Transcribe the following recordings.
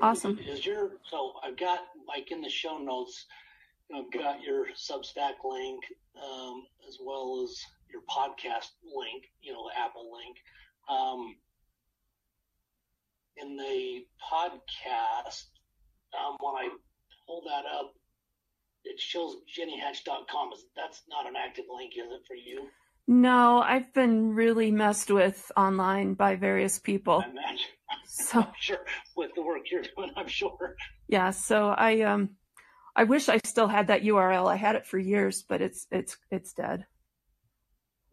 Awesome. Is your so I've got like in the show notes, I've got your Substack link um, as well as your podcast link, you know, the Apple link. Um, in the podcast, um, when I pull that up, it shows jennyhatch.com. That's not an active link, is it, for you? No, I've been really messed with online by various people. I imagine. So I'm sure with the work you're doing, I'm sure. yeah, so I um I wish I still had that URL. I had it for years, but it's it's it's dead.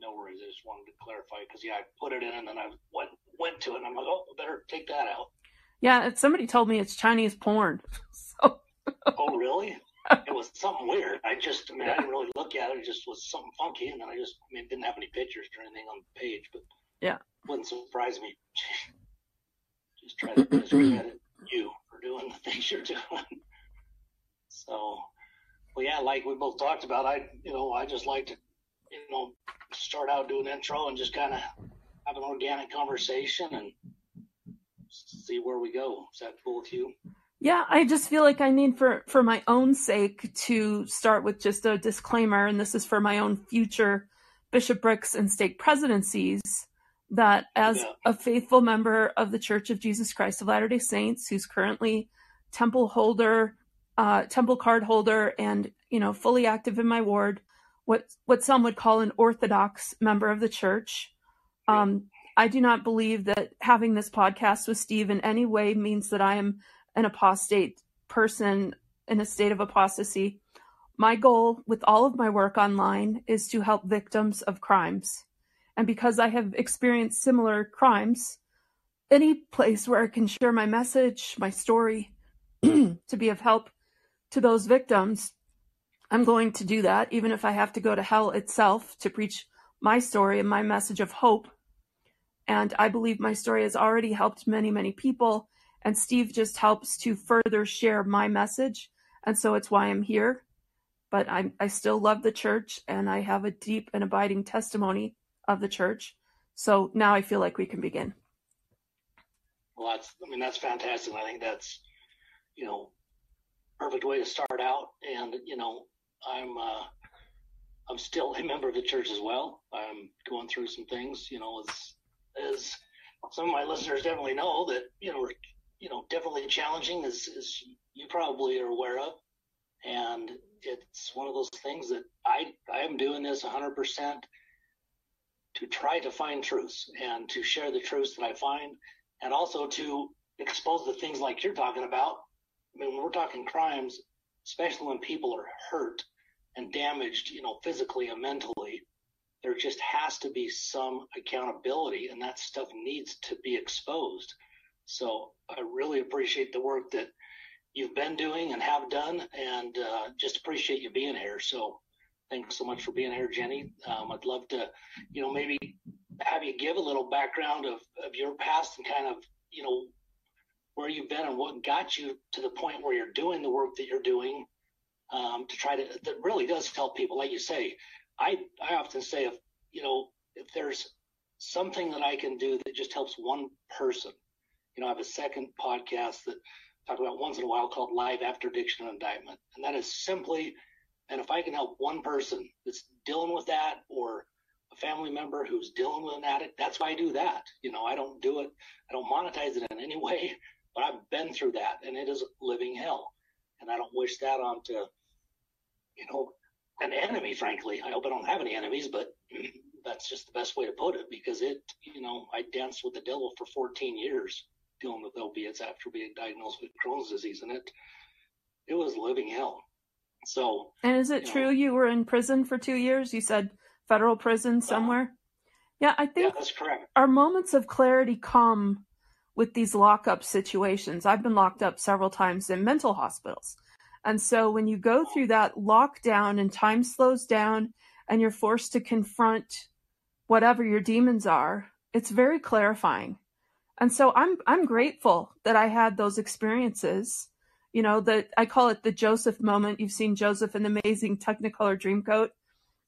No worries. I just wanted to clarify because yeah, I put it in and then I went went to it and I'm like, oh, I better take that out. Yeah, somebody told me it's Chinese porn. So Oh, really? It was something weird. I just, I mean, I didn't really look at it. It just was something funky, and then I just, I mean, didn't have any pictures or anything on the page, but Yeah. wouldn't surprise me. Just try to discredit you for doing the things you're doing. So, well, yeah, like we both talked about, I, you know, I just like to, you know, start out doing intro and just kind of have an organic conversation and see where we go. Is that cool with you? Yeah, I just feel like I need for for my own sake to start with just a disclaimer, and this is for my own future bishoprics and stake presidencies. That as Yeah. a faithful member of the Church of Jesus Christ of Latter Day Saints, who's currently temple holder, uh, temple card holder, and you know fully active in my ward, what what some would call an Orthodox member of the Church, um, I do not believe that having this podcast with Steve in any way means that I am an apostate person in a state of apostasy. My goal with all of my work online is to help victims of crimes. And because I have experienced similar crimes, any place where I can share my message, my story, to be of help to those victims, I'm going to do that, even if I have to go to hell itself to preach my story and my message of hope. And I believe my story has already helped many, many people. And Steve just helps to further share my message. And so it's why I'm here. But I, I still love the church and I have a deep and abiding testimony of the church. So now I feel like we can begin. Well, that's, I mean, that's fantastic. I think that's, you know, perfect way to start out. And, you know, I'm, uh, I'm still a member of the church as well. I'm going through some things, you know, as, as some of my listeners definitely know that, you know, you know, definitely challenging as, as you probably are aware of. And it's one of those things that I, I am doing this 100% to try to find truths and to share the truths that I find and also to expose the things like you're talking about. I mean, when we're talking crimes, especially when people are hurt and damaged, you know, physically and mentally, there just has to be some accountability, and that stuff needs to be exposed. So I really appreciate the work that you've been doing and have done, and uh, just appreciate you being here. So thanks so much for being here, Jenny. Um, I'd love to, you know, maybe have you give a little background of, of your past and kind of, you know, where you've been and what got you to the point where you're doing the work that you're doing um, to try to, that really does help people. Like you say, I, I often say, if, you know, if there's something that I can do that just helps one person, you know, I have a second podcast that I talk about once in a while called Life After Addiction and Indictment. And that is simply, and if I can help one person that's dealing with that or a family member who's dealing with an addict, that's why I do that. You know, I don't do it, I don't monetize it in any way, but I've been through that and it is living hell. And I don't wish that on to, you know, an enemy, frankly. I hope I don't have any enemies, but that's just the best way to put it because it, you know, I danced with the devil for 14 years dealing with opiates after being diagnosed with Crohn's disease and it, it was living hell. So, And is it You true know. you were in prison for two years? You said federal prison uh-huh. somewhere? Yeah, I yeah, think that's correct. our moments of clarity come with these lockup situations. I've been locked up several times in mental hospitals. And so when you go through that lockdown and time slows down and you're forced to confront whatever your demons are, it's very clarifying. And so I'm I'm grateful that I had those experiences. You know, that I call it the Joseph moment. You've seen Joseph in the amazing Technicolor Dreamcoat.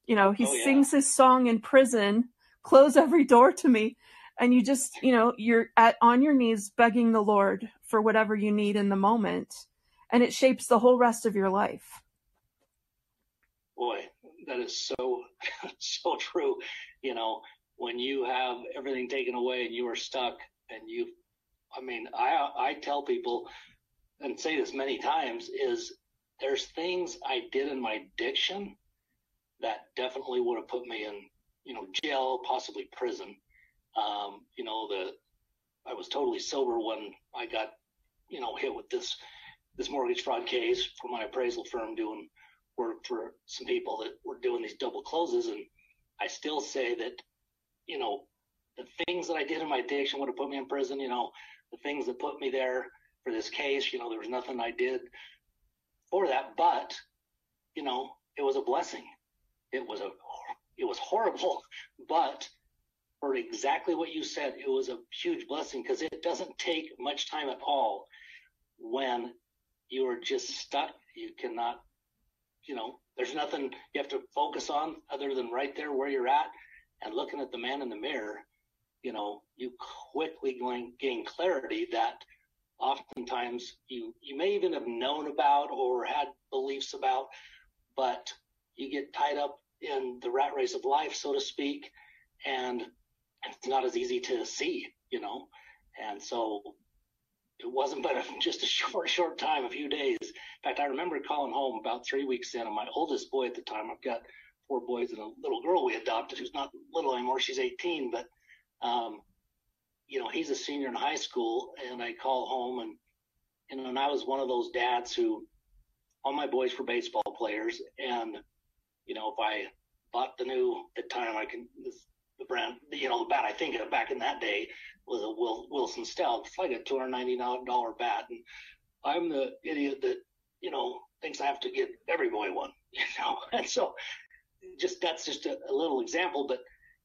You know, he Oh, yeah. sings his song in prison, close every door to me. and you just, you know, you're at on your knees begging the Lord for whatever you need in the moment, and it shapes the whole rest of your life. Boy, that is so so true. You know, when you have everything taken away and you are stuck and you I mean, I I tell people and say this many times is there's things I did in my addiction that definitely would have put me in, you know, jail, possibly prison. Um, you know, the I was totally sober when I got, you know, hit with this this mortgage fraud case for my appraisal firm doing work for some people that were doing these double closes and I still say that, you know, the things that I did in my addiction would have put me in prison, you know, the things that put me there for this case, you know, there was nothing I did for that, but, you know, it was a blessing. It was a, it was horrible, but for exactly what you said, it was a huge blessing because it doesn't take much time at all when you are just stuck. You cannot, you know, there's nothing you have to focus on other than right there where you're at and looking at the man in the mirror. You know, you quickly gain clarity that oftentimes you you may even have known about or had beliefs about, but you get tied up in the rat race of life, so to speak, and it's not as easy to see, you know. And so it wasn't but just a short, short time, a few days. In fact, I remember calling home about three weeks in, and my oldest boy at the time, I've got four boys and a little girl we adopted who's not little anymore. She's 18, but, um, you know, he's a senior in high school, and I call home, and, you know, and I was one of those dads who, all my boys were baseball players, and, you know, if I bought the new, the time I can, this, the brand, you know, the bat I think of back in that day was a Will, Wilson Stout. It's like a $299 bat. And I'm the idiot that, you know, thinks I have to get every boy one, you know? And so just, that's just a, a little example, but,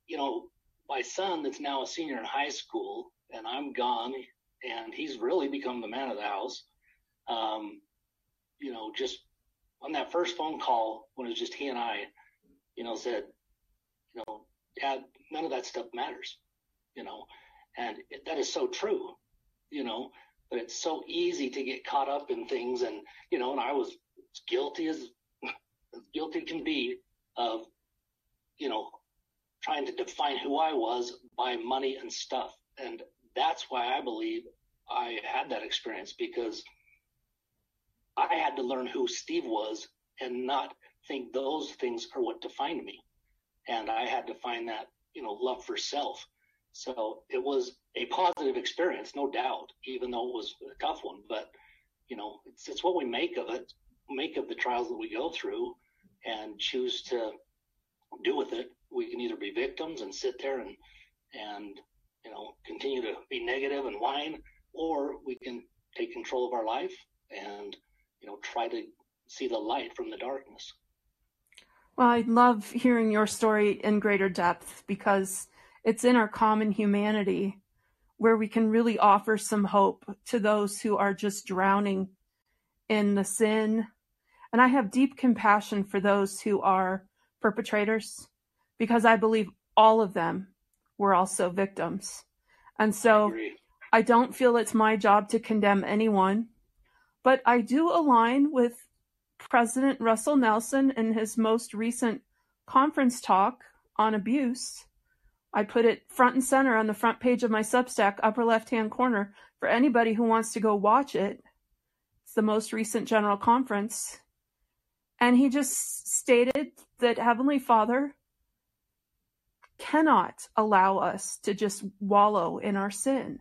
you know, my son that's now a senior in high school and I'm gone and he's really become the man of the house. Um, you know, just on that first phone call when it was just he and I, you know, said, you know, Dad, none of that stuff matters, you know, and it, that is so true, you know, but it's so easy to get caught up in things. And, you know, and I was guilty as, as guilty can be of, you know, trying to define who I was by money and stuff. And that's why I believe I had that experience because I had to learn who Steve was and not think those things are what defined me. And I had to find that, you know, love for self. So it was a positive experience, no doubt, even though it was a tough one. But, you know, it's, it's what we make of it, make of the trials that we go through and choose to do with it. We can either be victims and sit there and, and, you know, continue to be negative and whine, or we can take control of our life and, you know, try to see the light from the darkness. Well, I love hearing your story in greater depth because it's in our common humanity where we can really offer some hope to those who are just drowning in the sin. And I have deep compassion for those who are perpetrators because I believe all of them were also victims. And so I, I don't feel it's my job to condemn anyone, but I do align with President Russell Nelson in his most recent conference talk on abuse. I put it front and center on the front page of my Substack, upper left hand corner, for anybody who wants to go watch it. It's the most recent general conference. And he just stated that Heavenly Father cannot allow us to just wallow in our sin.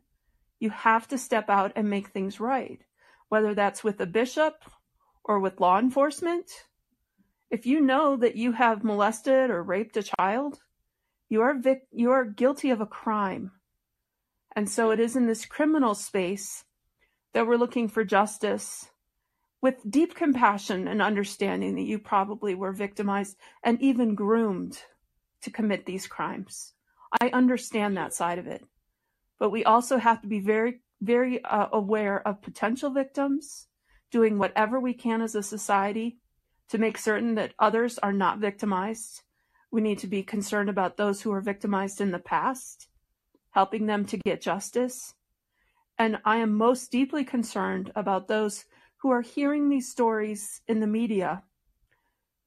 You have to step out and make things right, whether that's with a bishop or with law enforcement, if you know that you have molested or raped a child, you are vic- you are guilty of a crime. And so it is in this criminal space that we're looking for justice with deep compassion and understanding that you probably were victimized and even groomed to commit these crimes. I understand that side of it. But we also have to be very, very uh, aware of potential victims doing whatever we can as a society to make certain that others are not victimized. We need to be concerned about those who are victimized in the past, helping them to get justice. And I am most deeply concerned about those who are hearing these stories in the media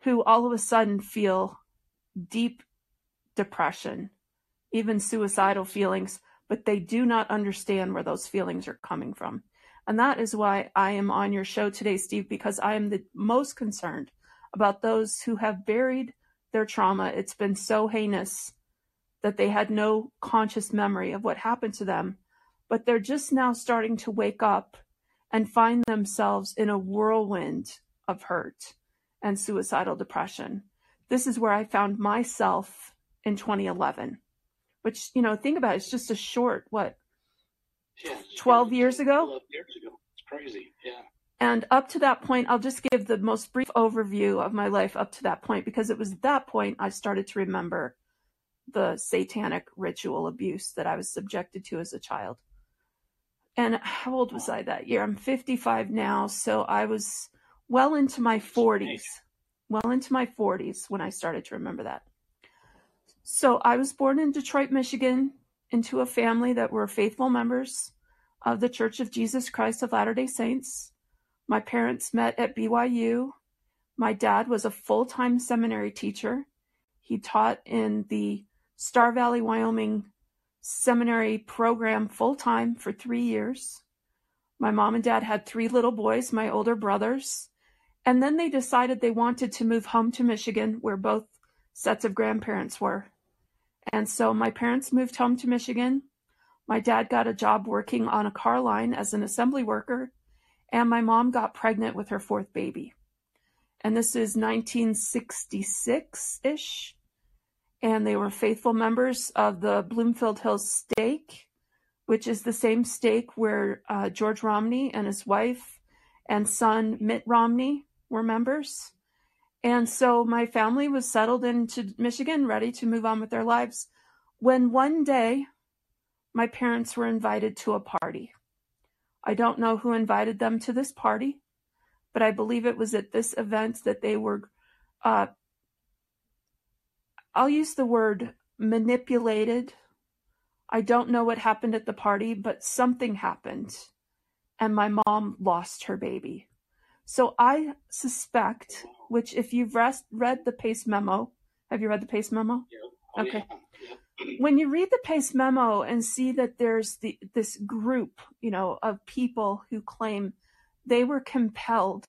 who all of a sudden feel deep depression, even suicidal feelings, but they do not understand where those feelings are coming from. And that is why I am on your show today, Steve, because I am the most concerned about those who have buried their trauma. It's been so heinous that they had no conscious memory of what happened to them, but they're just now starting to wake up and find themselves in a whirlwind of hurt and suicidal depression. This is where I found myself in 2011, which, you know, think about it, it's just a short, what, Yeah. 12 years ago? 12 years ago. It's crazy. Yeah. And up to that point, I'll just give the most brief overview of my life up to that point because it was that point I started to remember the satanic ritual abuse that I was subjected to as a child. And how old was I that year? I'm 55 now, so I was well into my 40s. Well into my 40s when I started to remember that. So I was born in Detroit, Michigan, into a family that were faithful members of the Church of Jesus Christ of Latter day Saints. My parents met at BYU. My dad was a full time seminary teacher. He taught in the Star Valley, Wyoming seminary program full time for three years. My mom and dad had three little boys, my older brothers. And then they decided they wanted to move home to Michigan, where both sets of grandparents were. And so my parents moved home to Michigan. My dad got a job working on a car line as an assembly worker, and my mom got pregnant with her fourth baby. And this is 1966 ish. And they were faithful members of the Bloomfield Hills Stake, which is the same stake where uh, George Romney and his wife and son Mitt Romney were members. And so my family was settled into Michigan, ready to move on with their lives. When one day my parents were invited to a party. I don't know who invited them to this party, but I believe it was at this event that they were, uh, I'll use the word manipulated. I don't know what happened at the party, but something happened, and my mom lost her baby. So I suspect, which if you've res- read the Pace memo, have you read the Pace memo? Yeah. Oh, Okay. Yeah. yeah. when you read the pace memo and see that there's the, this group you know of people who claim they were compelled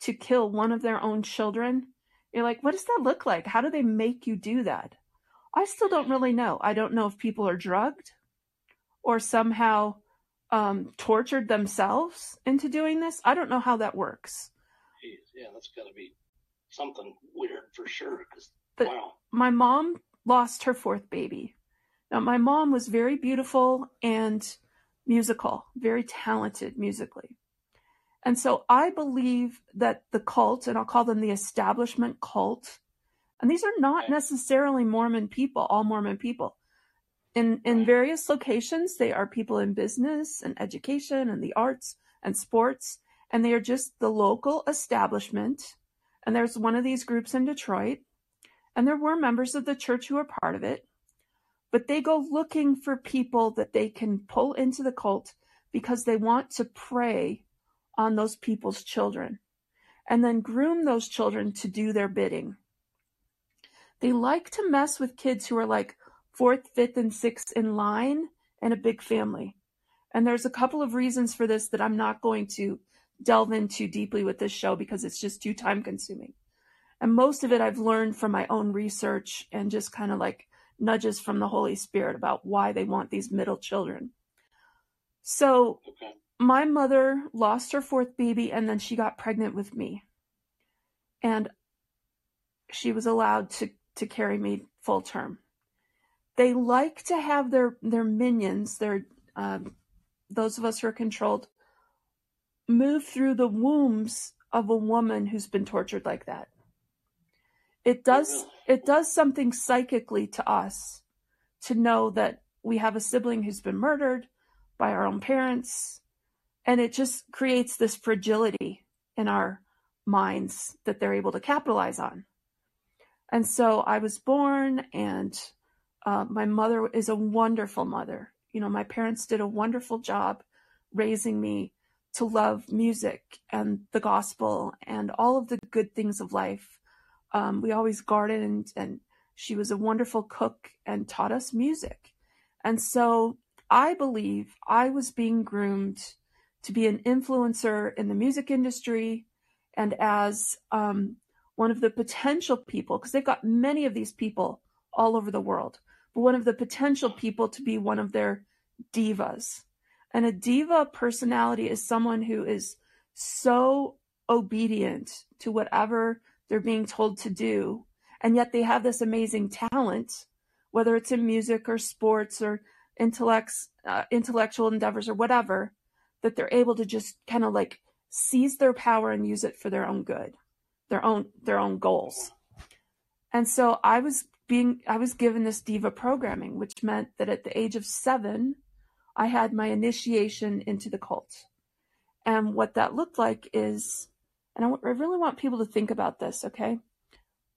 to kill one of their own children you're like what does that look like how do they make you do that i still don't really know i don't know if people are drugged or somehow um, tortured themselves into doing this i don't know how that works Jeez, yeah, that's got to be something weird for sure. 'cause- But- wow. my mom lost her fourth baby. Now, my mom was very beautiful and musical, very talented musically. And so I believe that the cult, and I'll call them the establishment cult, and these are not necessarily Mormon people, all Mormon people. In, in various locations, they are people in business and education and the arts and sports, and they are just the local establishment. And there's one of these groups in Detroit and there were members of the church who were part of it, but they go looking for people that they can pull into the cult because they want to prey on those people's children and then groom those children to do their bidding. They like to mess with kids who are like fourth, fifth, and sixth in line and a big family. And there's a couple of reasons for this that I'm not going to delve into deeply with this show because it's just too time consuming. And most of it I've learned from my own research and just kind of like nudges from the Holy Spirit about why they want these middle children. So Okay. my mother lost her fourth baby and then she got pregnant with me. And she was allowed to, to carry me full term. They like to have their, their minions, their, um, those of us who are controlled, move through the wombs of a woman who's been tortured like that. It does it does something psychically to us to know that we have a sibling who's been murdered by our own parents and it just creates this fragility in our minds that they're able to capitalize on. And so I was born and Uh, my mother is a wonderful mother. You know, my parents did a wonderful job raising me to love music and the gospel and all of the good things of life. Um, we always gardened, and she was a wonderful cook and taught us music. And so I believe I was being groomed to be an influencer in the music industry and as um, one of the potential people, because they've got many of these people all over the world, but one of the potential people to be one of their divas. And a diva personality is someone who is so obedient to whatever they're being told to do. And yet they have this amazing talent, whether it's in music or sports or intellects, uh, intellectual endeavors or whatever, that they're able to just kind of like seize their power and use it for their own good, their own, their own goals. And so I was being, I was given this diva programming, which meant that at the age of seven, I had my initiation into the cult. And what that looked like is, and I really want people to think about this, okay?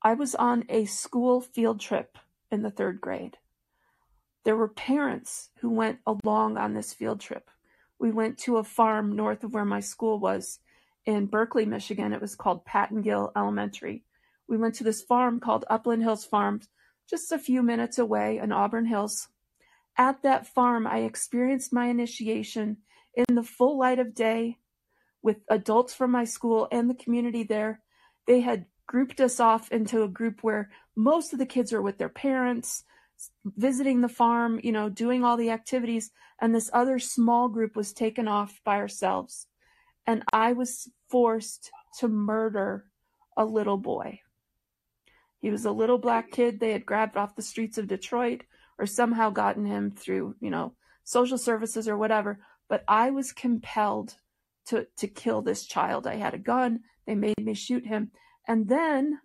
I was on a school field trip in the third grade. There were parents who went along on this field trip. We went to a farm north of where my school was in Berkley, Michigan. It was called Pattengill Elementary. We went to this farm called Upland Hills Farms, just a few minutes away in Auburn Hills. At that farm, I experienced my initiation in the full light of day with adults from my school and the community there. They had grouped us off into a group where most of the kids are with their parents, visiting the farm, you know, doing all the activities. And this other small group was taken off by ourselves. And I was forced to murder a little boy. He was a little black kid they had grabbed off the streets of Detroit or somehow gotten him through, you know, social services or whatever. But I was compelled to, to kill this child. I had a gun. They made me shoot him. And then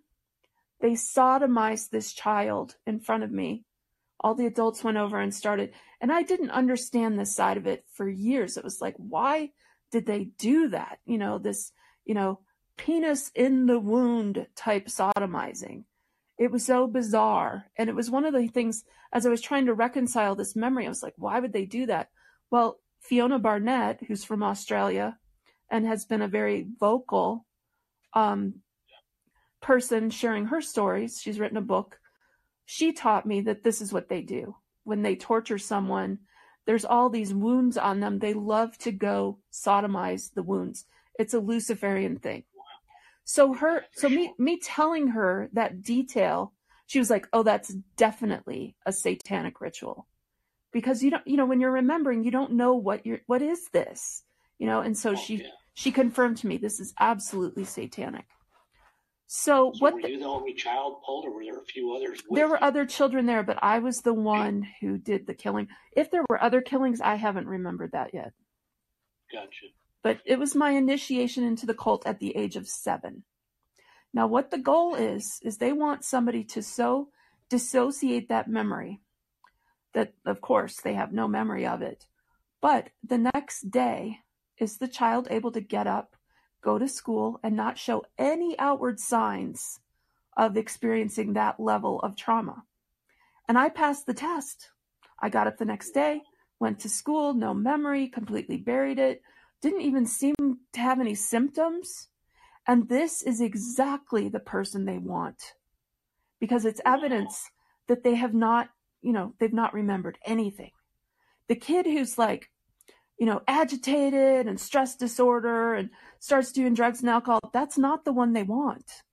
they sodomized this child in front of me. All the adults went over and started, and I didn't understand this side of it for years. It was like, why did they do that? You know, this, you know, penis in the wound type sodomizing. It was so bizarre. And it was one of the things, as I was trying to reconcile this memory, I was like, why would they do that? Well, Fiona Barnett, who's from Australia and has been a very vocal um, person sharing her stories, she's written a book. She taught me that this is what they do when they torture someone. There's all these wounds on them. They love to go sodomize the wounds. It's a Luciferian thing. So her, so me, me telling her that detail, she was like, "Oh, that's definitely a satanic ritual," because you don't, you know, when you're remembering, you don't know what you're, what is this, you know, and so oh, she, yeah. she confirmed to me this is absolutely satanic. So, so what? Were the, you the only child pulled, or were there a few others? there were you? other children there, but I was the one who did the killing. If there were other killings, I haven't remembered that yet. Gotcha but it was my initiation into the cult at the age of seven. Now, what the goal is, is they want somebody to so dissociate that memory that, of course, they have no memory of it. But the next day, is the child able to get up, go to school, and not show any outward signs of experiencing that level of trauma? And I passed the test. I got up the next day, went to school, no memory, completely buried it, didn't even seem to have any symptoms. And this is exactly the person they want because it's evidence that they have not, you know, they've not remembered anything. The kid who's like, you know, agitated and stress disorder and starts doing drugs and alcohol, that's not the one they want.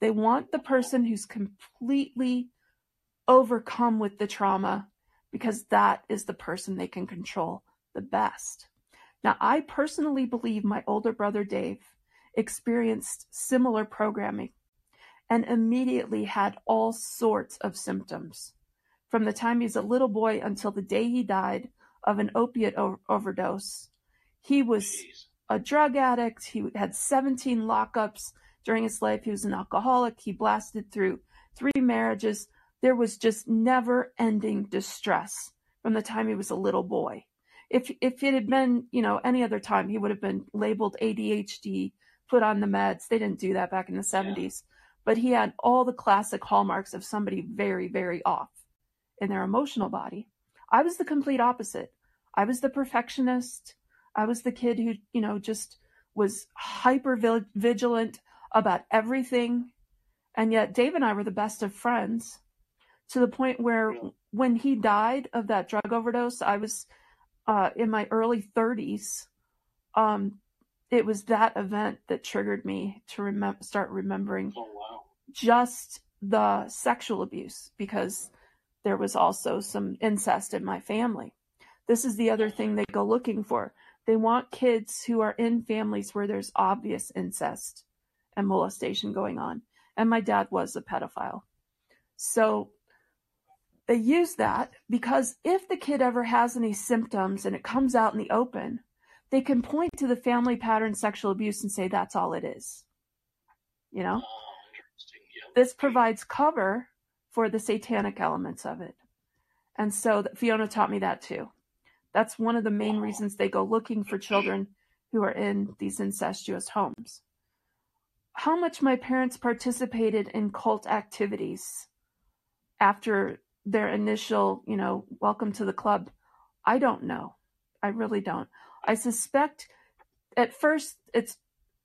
They want the person who's completely overcome with the trauma because that is the person they can control the best. Now, I personally believe my older brother Dave experienced similar programming and immediately had all sorts of symptoms. From the time he was a little boy until the day he died of an opiate o- overdose, he was Jeez. a drug addict. He had 17 lockups during his life. He was an alcoholic. He blasted through three marriages. There was just never ending distress from the time he was a little boy. If if it had been, you know, any other time, he would have been labeled ADHD, put on the meds. They didn't do that back in the 70s. Yeah. But he had all the classic hallmarks of somebody very, very off. in their emotional body. I was the complete opposite. I was the perfectionist. I was the kid who, you know, just was hyper vigilant about everything. And yet Dave and I were the best of friends to the point where when he died of that drug overdose, I was uh, in my early 30s. Um, it was that event that triggered me to remem- start remembering Oh wow. just the sexual abuse because there was also some incest in my family. This is the other thing they go looking for. They want kids who are in families where there's obvious incest and molestation going on. And my dad was a pedophile. So they use that because if the kid ever has any symptoms and it comes out in the open, they can point to the family pattern sexual abuse and say that's all it is. You know? Oh. Yeah. this provides cover for the satanic elements of it. And so Fiona taught me that too. That's one of the main reasons they go looking for children who are in these incestuous homes. How much my parents participated in cult activities after their initial, you know, welcome to the club, I don't know. I really don't. I suspect at first it's,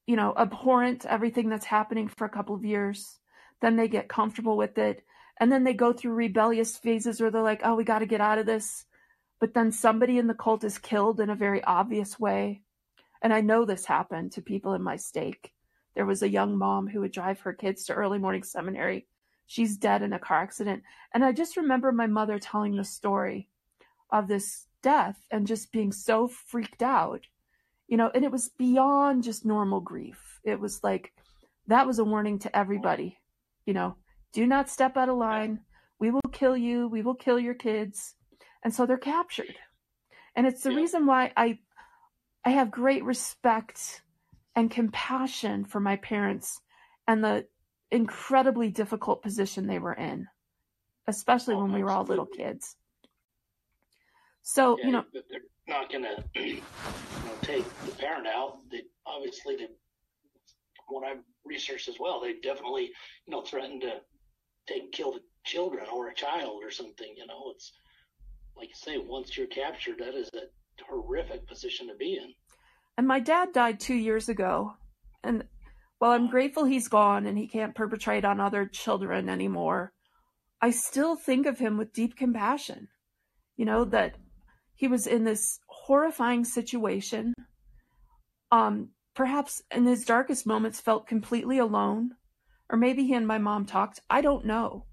you know, abhorrent, everything that's happening for a couple of years. Then they get comfortable with it. And then they go through rebellious phases where they're like, oh, we got to get out of this. But then somebody in the cult is killed in a very obvious way. And I know this happened to people in my stake. There was a young mom who would drive her kids to early morning seminary. She's dead in a car accident. And I just remember my mother telling the story of this death and just being so freaked out, you know, and it was beyond just normal grief. It was like, that was a warning to everybody, you know, do not step out of line. We will kill you. We will kill your kids. And so they're captured. And it's the reason why I I have great respect and compassion for my parents and the incredibly difficult position they were in, especially Oh, when we were all little kids. So, Yeah, you know, they're not going to you know, take the parent out. They obviously, they, when I researched as well, they definitely, you know, threatened to take kill the children or a child or something. You know, it's like you say, once you're captured, that is a horrific position to be in. and my dad died two years ago. And while I'm grateful he's gone and he can't perpetrate on other children anymore, I still think of him with deep compassion. You know, that he was in this horrifying situation. Um, perhaps in his darkest moments felt completely alone. Or maybe he and my mom talked. I don't know.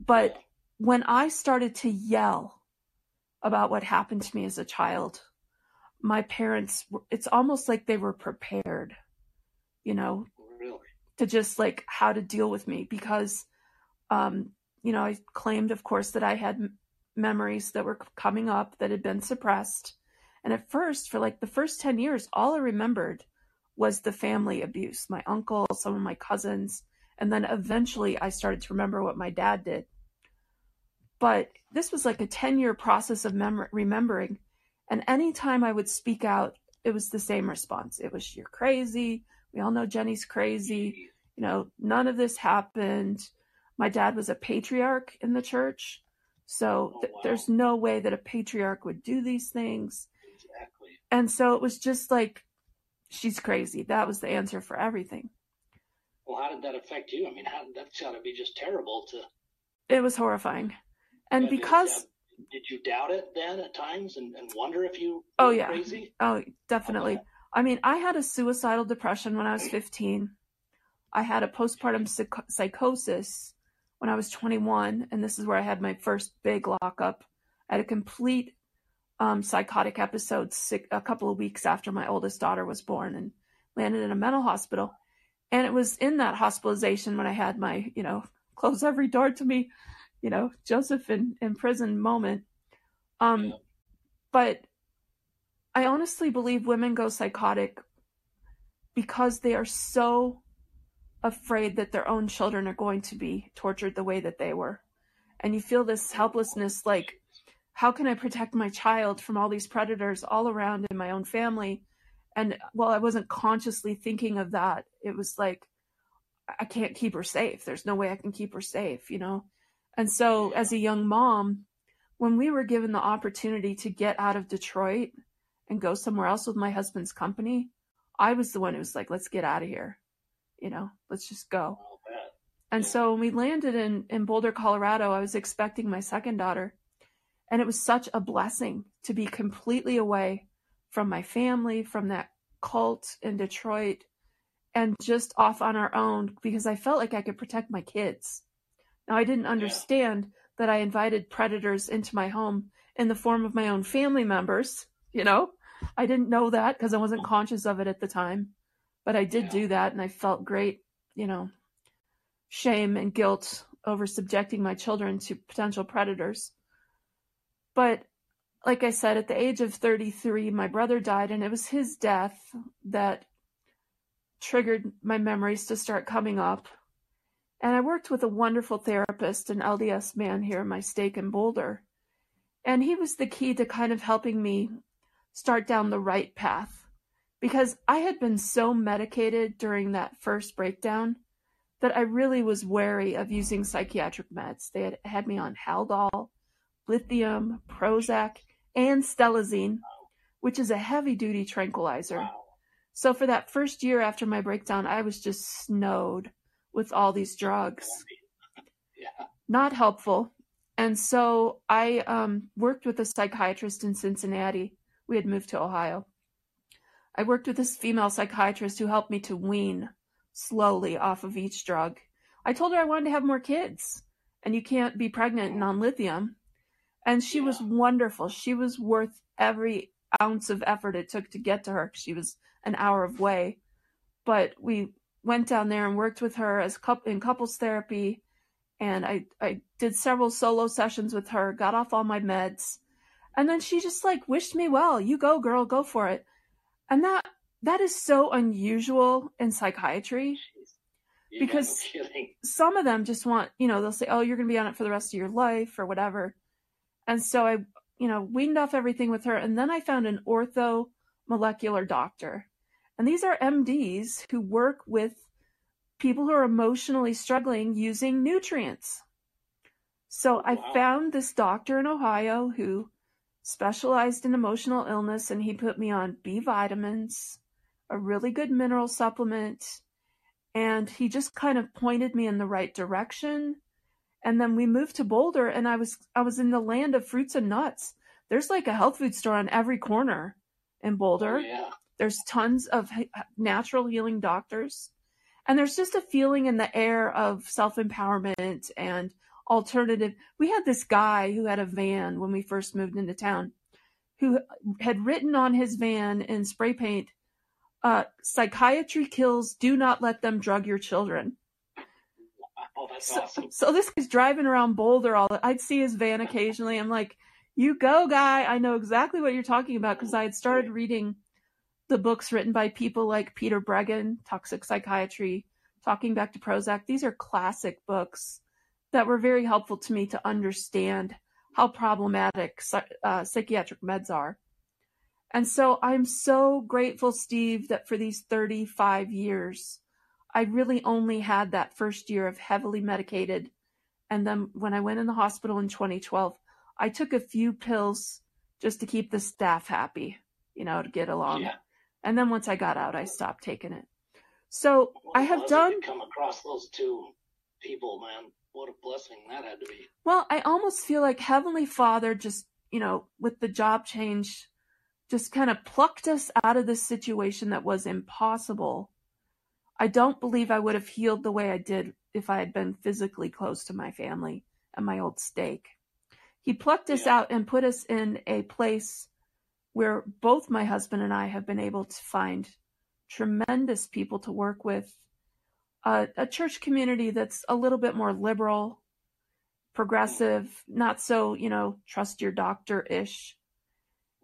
But when I started to yell about what happened to me as a child, my parents, it's almost like they were prepared, you know, Really? to just like how to deal with me because, um, you know, I claimed, of course, that I had m- memories that were coming up that had been suppressed. And at first, for like the first 10 years, all I remembered was the family abuse my uncle, some of my cousins. And then eventually I started to remember what my dad did. But this was like a 10 year process of mem- remembering. And anytime I would speak out, it was the same response. It was, you're crazy. We all know Jenny's crazy. You know, none of this happened. My dad was a patriarch in the church. So Oh, wow. there's no way that a patriarch would do these things. Exactly. And so it was just like, she's crazy. That was the answer for everything. Well, how did that affect you? I mean, how that's got to be just terrible to. It was horrifying. And Yeah, because, did you doubt it then at times and, and wonder if you Oh, yeah. crazy? oh, definitely. I mean, I had a suicidal depression when I was 15. I had a postpartum psych- psychosis when I was 21, and this is where I had my first big lockup. I had a complete um, psychotic episode sick, a couple of weeks after my oldest daughter was born and landed in a mental hospital. And it was in that hospitalization when I had my, you know, close every door to me, you know, Joseph in, in prison moment. Um, Yeah. But I honestly believe women go psychotic because they are so afraid that their own children are going to be tortured the way that they were. And you feel this helplessness like, how can I protect my child from all these predators all around in my own family? And while I wasn't consciously thinking of that, it was like, I can't keep her safe. There's no way I can keep her safe, you know? And so, as a young mom, when we were given the opportunity to get out of Detroit and go somewhere else with my husband's company, I was the one who was like, let's get out of here. You know, let's just go. And so when we landed in, in Boulder, Colorado, I was expecting my second daughter. And it was such a blessing to be completely away from my family, from that cult in Detroit, and just off on our own because I felt like I could protect my kids. Now, I didn't understand yeah. that I invited predators into my home in the form of my own family members. You know, I didn't know that because I wasn't conscious of it at the time, but I did yeah. do that and I felt great, you know, shame and guilt over subjecting my children to potential predators. But like I said, at the age of 33, my brother died, and it was his death that triggered my memories to start coming up. And I worked with a wonderful therapist, an LDS man here in my stake in Boulder. And he was the key to kind of helping me start down the right path. Because I had been so medicated during that first breakdown that I really was wary of using psychiatric meds. They had had me on Haldol, lithium, Prozac, and Stelazine, which is a heavy duty tranquilizer. So for that first year after my breakdown, I was just snowed with all these drugs. Yeah. Not helpful. And so I um, worked with a psychiatrist in Cincinnati. We had moved to Ohio. I worked with this female psychiatrist who helped me to wean slowly off of each drug. I told her I wanted to have more kids, and you can't be pregnant and on lithium. And she yeah. was wonderful. She was worth every ounce of effort it took to get to her. She was an hour of way. But we went down there and worked with her as couple in couples therapy and I, I did several solo sessions with her, got off all my meds, and then she just like wished me well. You go, girl, go for it. And that that is so unusual in psychiatry because no some of them just want, you know, they'll say, "Oh, you're going to be on it for the rest of your life" or whatever. And so I, you know, weaned off everything with her, and then I found an ortho molecular doctor and these are MDs who work with people who are emotionally struggling using nutrients. So I found this doctor in Ohio who specialized in emotional illness and he put me on B vitamins, a really good mineral supplement, and he just kind of pointed me in the right direction. And then we moved to Boulder and I was I was in the land of fruits and nuts. There's like a health food store on every corner in Boulder. Oh, yeah. There's tons of natural healing doctors. And there's just a feeling in the air of self empowerment and alternative. We had this guy who had a van when we first moved into town who had written on his van in spray paint, uh, psychiatry kills, do not let them drug your children. Oh, that's so, awesome. So this guy's driving around Boulder all the, I'd see his van occasionally. I'm like, you go guy. I know exactly what you're talking about because I had started reading the books written by people like Peter Breggin, Toxic Psychiatry, Talking Back to Prozac. These are classic books that were very helpful to me to understand how problematic uh, psychiatric meds are. And so I'm so grateful, Steve, that for these 35 years, I really only had that first year of heavily medicated. And then when I went in the hospital in 2012, I took a few pills just to keep the staff happy, you know, to get along. Yeah. And then once I got out, I stopped taking it. So well, I have done. Come across those two people, man. What a blessing that had to be. Well, I almost feel like Heavenly Father just, you know, with the job change, just kind of plucked us out of this situation that was impossible. I don't believe I would have healed the way I did if I had been physically close to my family and my old stake. He plucked us yeah. out and put us in a place where both my husband and I have been able to find tremendous people to work with, uh, a church community that's a little bit more liberal, progressive, not so, you know, trust your doctor ish.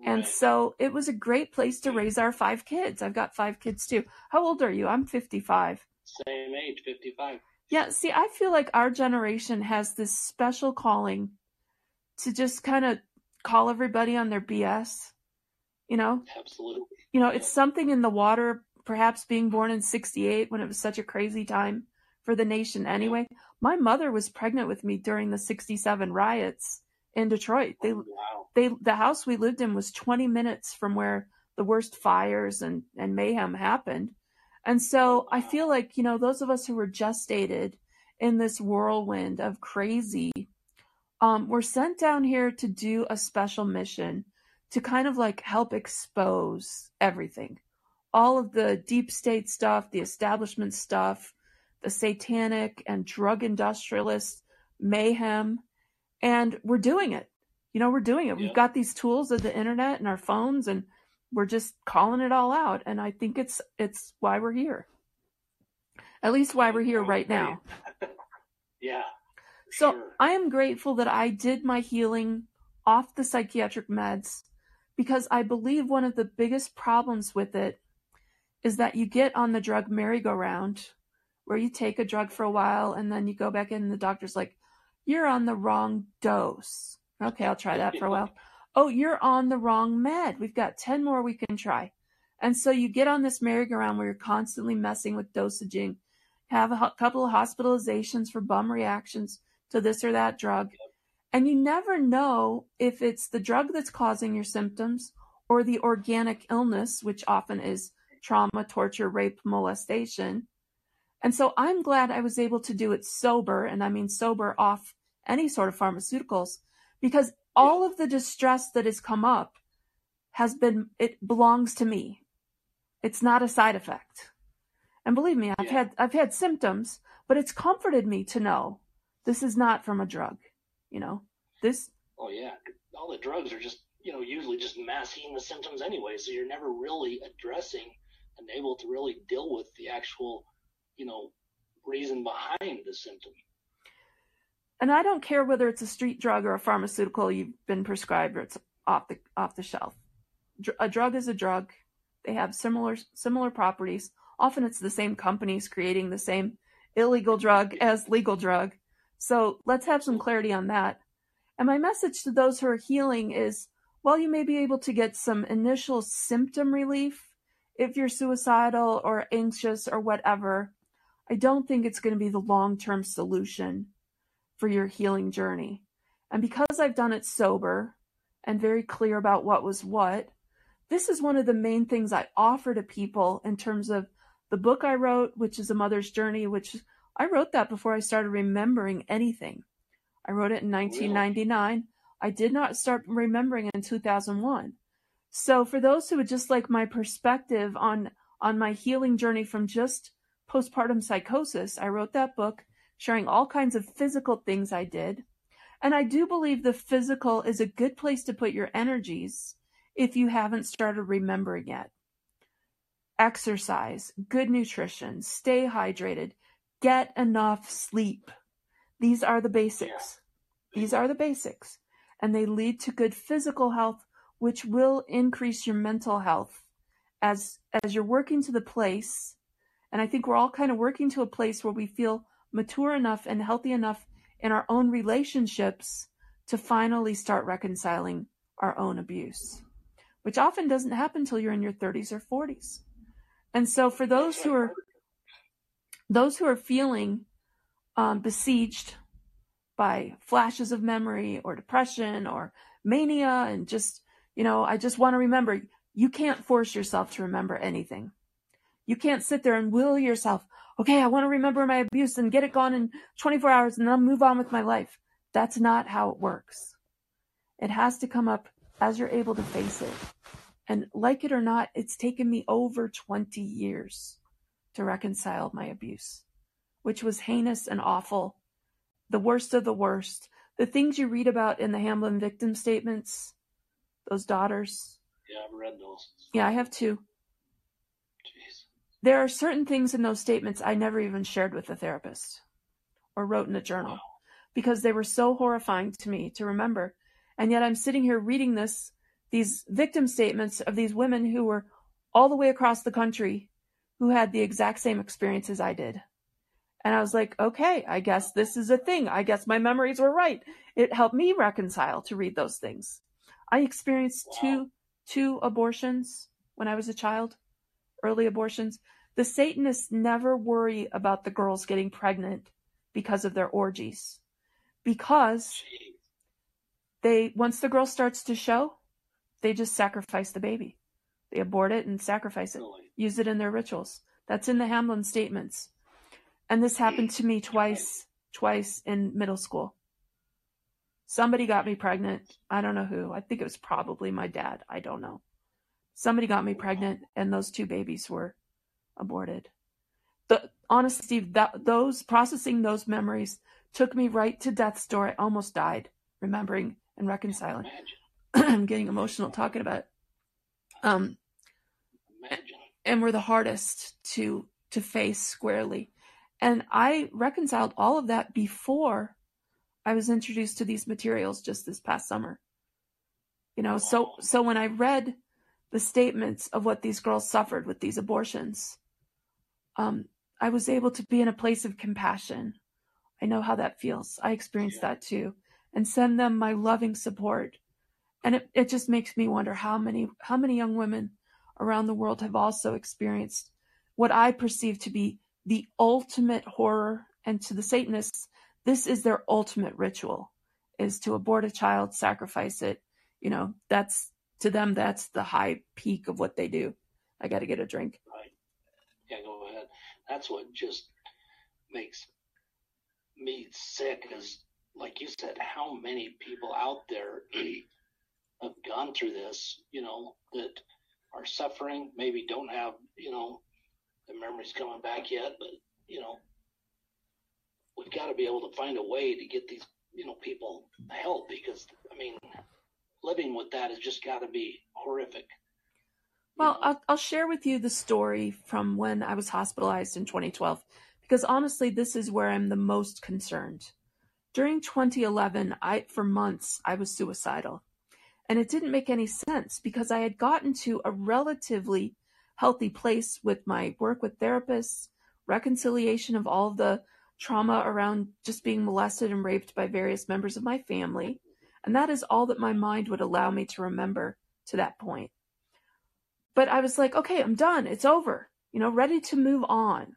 And so it was a great place to raise our five kids. I've got five kids too. How old are you? I'm 55. Same age, 55. Yeah, see, I feel like our generation has this special calling to just kind of call everybody on their BS you know? Absolutely. You know, it's something in the water, perhaps being born in 68 when it was such a crazy time for the nation anyway. My mother was pregnant with me during the 67 riots in Detroit. They Oh, wow. they the house we lived in was 20 minutes from where the worst fires and and mayhem happened. And so I feel like, you know, those of us who were gestated in this whirlwind of crazy um were sent down here to do a special mission to kind of like help expose everything. All of the deep state stuff, the establishment stuff, the satanic and drug industrialist mayhem and we're doing it. You know, we're doing it. Yeah. We've got these tools of the internet and our phones and we're just calling it all out and I think it's it's why we're here. At least why we're here right now. Yeah. So sure. I am grateful that I did my healing off the psychiatric meds because I believe one of the biggest problems with it is that you get on the drug merry-go-round where you take a drug for a while and then you go back in and the doctor's like, you're on the wrong dose. Okay, I'll try that for a while. Oh, you're on the wrong med. We've got 10 more we can try. And so you get on this merry-go-round where you're constantly messing with dosaging, have a couple of hospitalizations for bum reactions to this or that drug. And you never know if it's the drug that's causing your symptoms or the organic illness, which often is trauma, torture, rape, molestation. And so I'm glad I was able to do it sober, and I mean sober off any sort of pharmaceuticals, because all of the distress that has come up has been, it belongs to me. It's not a side effect. And believe me, I've Yeah. had, I've had symptoms, but it's comforted me to know this is not from a drug. You know, this, Oh yeah, all the drugs are just you know usually just masking the symptoms anyway, so you're never really addressing able to really deal with the actual you know reason behind the symptom. and I don't care whether it's a street drug or a pharmaceutical you've been prescribed or it's off the off the shelf. A drug is a drug. They have similar similar properties. Often it's the same companies creating the same illegal drug as legal drug. So let's have some clarity on that. And my message to those who are healing is while you may be able to get some initial symptom relief if you're suicidal or anxious or whatever, I don't think it's going to be the long term solution for your healing journey. And because I've done it sober and very clear about what was what, this is one of the main things I offer to people in terms of the book I wrote, which is A Mother's Journey, which I wrote that before I started remembering anything. I wrote it in 1999. I did not start remembering in 2001. So for those who would just like my perspective on on my healing journey from just postpartum psychosis, I wrote that book sharing all kinds of physical things I did. And I do believe the physical is a good place to put your energies if you haven't started remembering yet. Exercise, good nutrition, stay hydrated, get enough sleep. These are the basics. These are the basics. And they lead to good physical health, which will increase your mental health as as you're working to the place. And I think we're all kind of working to a place where we feel mature enough and healthy enough in our own relationships to finally start reconciling our own abuse, which often doesn't happen until you're in your 30s or 40s. And so for those who are those who are feeling um, besieged by flashes of memory or depression or mania and just you know i just want to remember you can't force yourself to remember anything. You can't sit there and will yourself okay i want to remember my abuse and get it gone in 24 hours and then move on with my life. That's not how it works. It has to come up as you're able to face it. And like it or not it's taken me over 20 years to reconcile my abuse which was heinous and awful. The worst of the worst. The things you read about in the Hamblin victim statements, those daughters. Yeah, I've read those. Yeah, I have two. Jeez. There are certain things in those statements I never even shared with the therapist or wrote in a journal because they were so horrifying to me to remember. And yet I'm sitting here reading this, these victim statements of these women who were all the way across the country who had the exact same experiences I did. And I was like, okay, I guess this is a thing. I guess my memories were right. It helped me reconcile to read those things. I experienced Wow. two two abortions when I was a child, early abortions. The Satanists never worry about the girls getting pregnant because of their orgies. Because they once the girl starts to show, they just sacrifice the baby. They abort it and sacrifice it. Use it in their rituals. That's in the Hamblin statements. And this happened to me twice, twice in middle school. Somebody got me pregnant. I don't know who. I think it was probably my dad. I don't know. Somebody got me pregnant, and those two babies were aborted. The honestly, Steve, that those processing those memories took me right to death's door. I almost died remembering and reconciling. I'm getting emotional talking about it. Um, Imagine. and were the hardest to to face squarely. And I reconciled all of that before I was introduced to these materials just this past summer. You know, so so when I read the statements of what these girls suffered with these abortions, um, I was able to be in a place of compassion. I know how that feels. I experienced yeah. that too, and send them my loving support. And it, it just makes me wonder how many how many young women around the world have also experienced what I perceive to be the ultimate horror, and to the Satanists, this is their ultimate ritual is to abort a child, sacrifice it. You know, that's to them, that's the high peak of what they do. I got to get a drink. Right. Yeah, go ahead. That's what just makes me sick is, like you said, how many people out there have gone through this, you know, that are suffering, maybe don't have, you know, the memories coming back yet, but, you know, we've got to be able to find a way to get these, you know, people help because, I mean, living with that has just got to be horrific. Well, I'll, I'll share with you the story from when I was hospitalized in 2012, because honestly, this is where I'm the most concerned. During 2011, I, for months, I was suicidal. And it didn't make any sense because I had gotten to a relatively healthy place with my work with therapists, reconciliation of all the trauma around just being molested and raped by various members of my family. And that is all that my mind would allow me to remember to that point. But I was like, okay, I'm done. It's over, you know, ready to move on.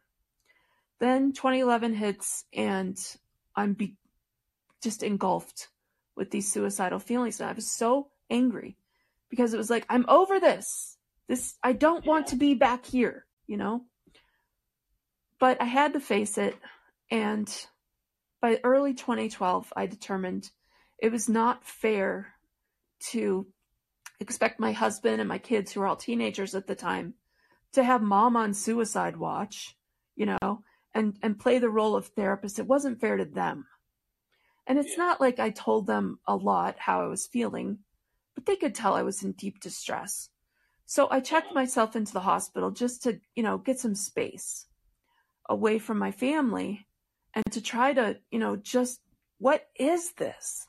Then 2011 hits and I'm be- just engulfed with these suicidal feelings. And I was so angry because it was like, I'm over this. This, I don't want to be back here, you know? But I had to face it. And by early 2012, I determined it was not fair to expect my husband and my kids, who were all teenagers at the time, to have mom on suicide watch, you know, and, and play the role of therapist. It wasn't fair to them. And it's yeah. not like I told them a lot how I was feeling, but they could tell I was in deep distress. So I checked myself into the hospital just to, you know, get some space away from my family and to try to, you know, just what is this?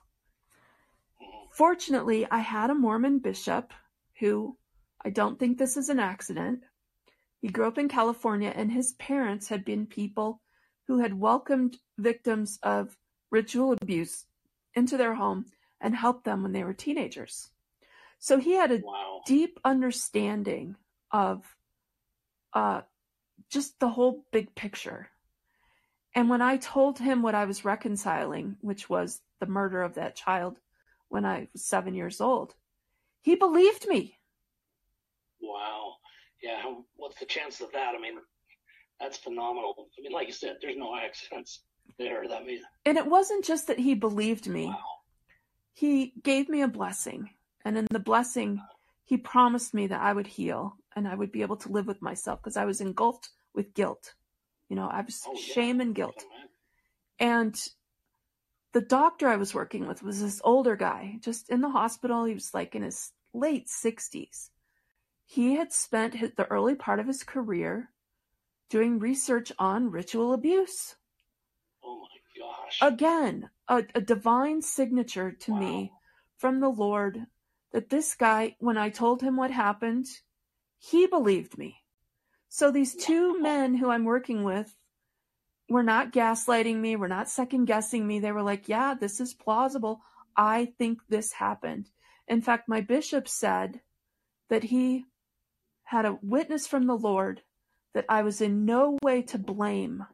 Fortunately, I had a Mormon bishop who I don't think this is an accident. He grew up in California and his parents had been people who had welcomed victims of ritual abuse into their home and helped them when they were teenagers. So he had a wow. deep understanding of uh, just the whole big picture. And when I told him what I was reconciling, which was the murder of that child when I was seven years old, he believed me. Wow. Yeah. What's the chance of that? I mean, that's phenomenal. I mean, like you said, there's no accidents there. That means. And it wasn't just that he believed me. Wow. He gave me a blessing. And in the blessing, he promised me that I would heal and I would be able to live with myself because I was engulfed with guilt. You know, I was oh, yeah. shame and guilt. And the doctor I was working with was this older guy, just in the hospital. He was like in his late 60s. He had spent his, the early part of his career doing research on ritual abuse. Oh my gosh. Again, a, a divine signature to wow. me from the Lord that this guy, when I told him what happened, he believed me. So these two men who I'm working with were not gaslighting me, were not second guessing me. They were like, yeah, this is plausible. I think this happened. In fact, my bishop said that he had a witness from the Lord that I was in no way to blame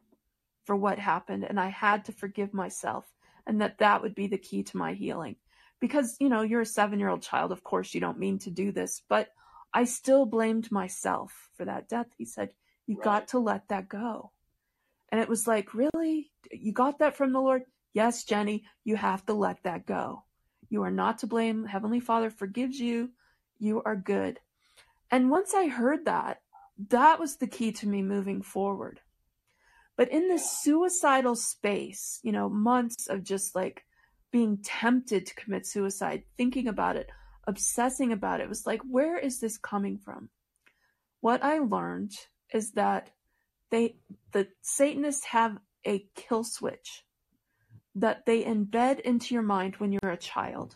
for what happened and I had to forgive myself and that that would be the key to my healing. Because, you know, you're a seven year old child. Of course, you don't mean to do this, but I still blamed myself for that death. He said, You right. got to let that go. And it was like, Really? You got that from the Lord? Yes, Jenny, you have to let that go. You are not to blame. Heavenly Father forgives you. You are good. And once I heard that, that was the key to me moving forward. But in this suicidal space, you know, months of just like being tempted to commit suicide, thinking about it, obsessing about it, was like, where is this coming from? What I learned is that they, the Satanists have a kill switch that they embed into your mind when you're a child.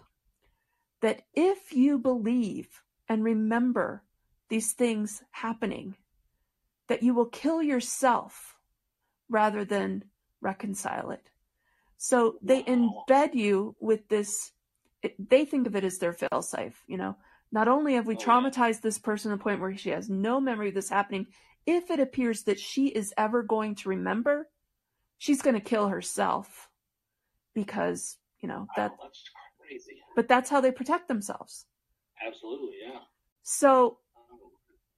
That if you believe and remember these things happening, that you will kill yourself rather than reconcile it. So they embed you with this, it, they think of it as their failsafe, you know. Not only have we oh, traumatized this person to the point where she has no memory of this happening, if it appears that she is ever going to remember, she's going to kill herself because, you know, that. Wow, that's crazy. But that's how they protect themselves. Absolutely, yeah. So um,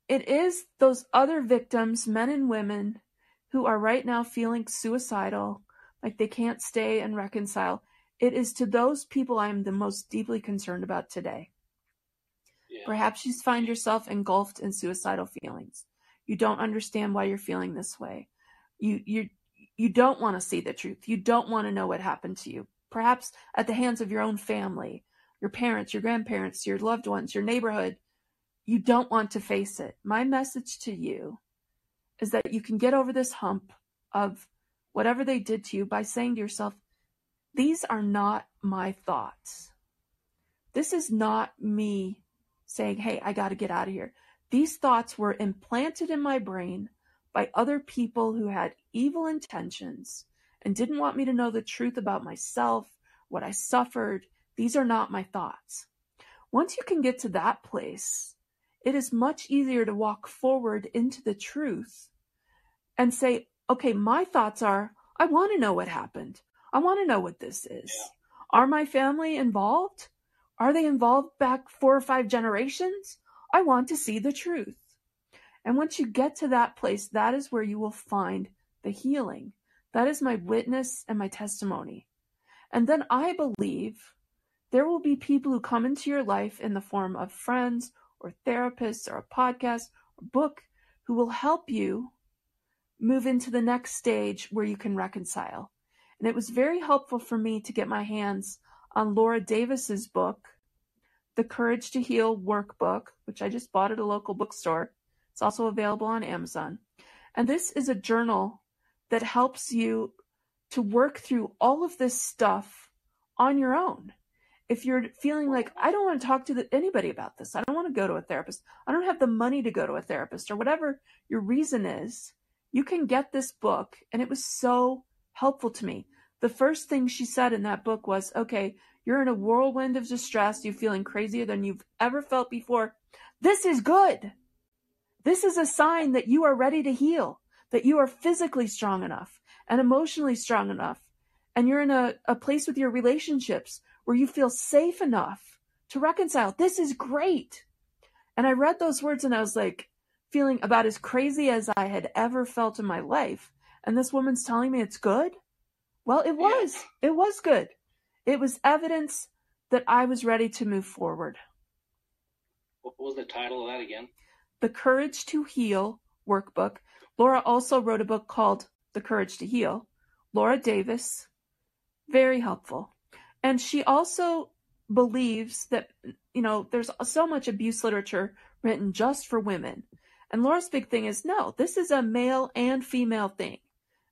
it is those other victims, men and women, who are right now feeling suicidal, like they can't stay and reconcile. It is to those people I am the most deeply concerned about today. Yeah. Perhaps you find yourself engulfed in suicidal feelings. You don't understand why you're feeling this way. You you you don't want to see the truth. You don't want to know what happened to you. Perhaps at the hands of your own family, your parents, your grandparents, your loved ones, your neighborhood, you don't want to face it. My message to you is that you can get over this hump of whatever they did to you by saying to yourself, These are not my thoughts. This is not me saying, Hey, I got to get out of here. These thoughts were implanted in my brain by other people who had evil intentions and didn't want me to know the truth about myself, what I suffered. These are not my thoughts. Once you can get to that place, it is much easier to walk forward into the truth and say, okay, my thoughts are, I want to know what happened. I want to know what this is. Yeah. Are my family involved? Are they involved back four or five generations? I want to see the truth. And once you get to that place, that is where you will find the healing. That is my witness and my testimony. And then I believe there will be people who come into your life in the form of friends or therapists or a podcast or book who will help you move into the next stage where you can reconcile. And it was very helpful for me to get my hands on Laura Davis's book, The Courage to Heal Workbook, which I just bought at a local bookstore. It's also available on Amazon. And this is a journal that helps you to work through all of this stuff on your own if you're feeling like I don't want to talk to the, anybody about this, I don't want to go to a therapist, I don't have the money to go to a therapist, or whatever your reason is, you can get this book. And it was so helpful to me. The first thing she said in that book was, okay, you're in a whirlwind of distress, you're feeling crazier than you've ever felt before. This is good. This is a sign that you are ready to heal, that you are physically strong enough and emotionally strong enough. And you're in a, a place with your relationships where you feel safe enough to reconcile. This is great. And I read those words and I was like feeling about as crazy as I had ever felt in my life. And this woman's telling me it's good. Well, it was. It was good. It was evidence that I was ready to move forward. What was the title of that again? The Courage to Heal workbook. Laura also wrote a book called The Courage to Heal. Laura Davis. Very helpful. And she also believes that, you know, there's so much abuse literature written just for women. And Laura's big thing is no, this is a male and female thing.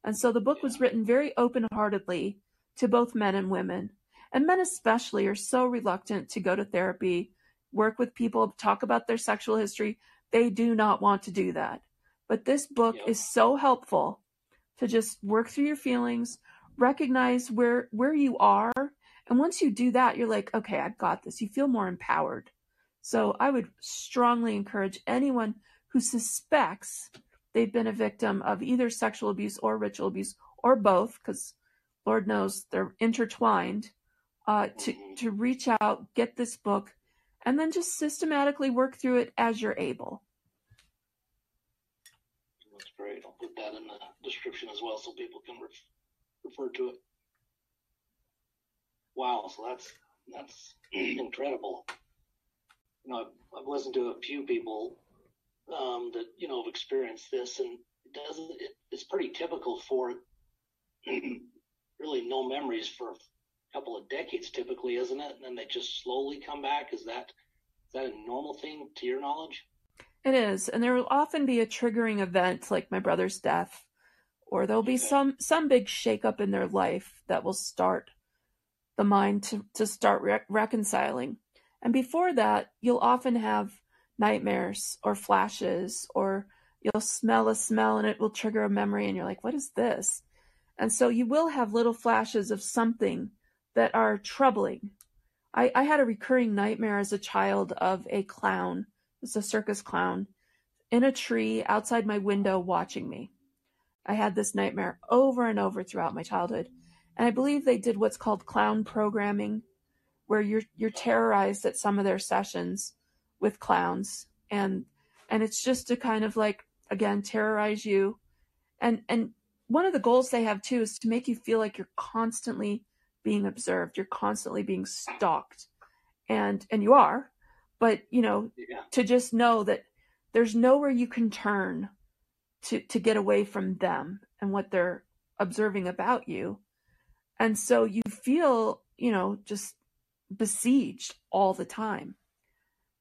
And so the book was written very open heartedly to both men and women. And men, especially, are so reluctant to go to therapy, work with people, talk about their sexual history. They do not want to do that. But this book yep. is so helpful to just work through your feelings, recognize where where you are and once you do that, you're like, okay, I've got this. You feel more empowered. So I would strongly encourage anyone who suspects they've been a victim of either sexual abuse or ritual abuse or both, because Lord knows they're intertwined, uh, to, to reach out, get this book, and then just systematically work through it as you're able. That's great. I'll put that in the description as well so people can re- refer to it. Wow, so that's that's incredible. You know, I've, I've listened to a few people um, that you know have experienced this, and it doesn't. It, it's pretty typical for really no memories for a couple of decades, typically, isn't it? And then they just slowly come back. Is that is that a normal thing to your knowledge? It is, and there will often be a triggering event like my brother's death, or there'll be Okay. some some big shakeup in their life that will start the mind to to start rec- reconciling. And before that, you'll often have nightmares or flashes, or you'll smell a smell and it will trigger a memory, and you're like, "What is this?" And so you will have little flashes of something that are troubling. I, I had a recurring nightmare as a child of a clown it's a circus clown in a tree outside my window watching me. I had this nightmare over and over throughout my childhood. And I believe they did what's called clown programming, where you're you're terrorized at some of their sessions with clowns. And and it's just to kind of like again terrorize you. And and one of the goals they have too is to make you feel like you're constantly being observed. You're constantly being stalked. And and you are, but you know, Yeah. to just know that there's nowhere you can turn to to get away from them and what they're observing about you and so you feel you know just besieged all the time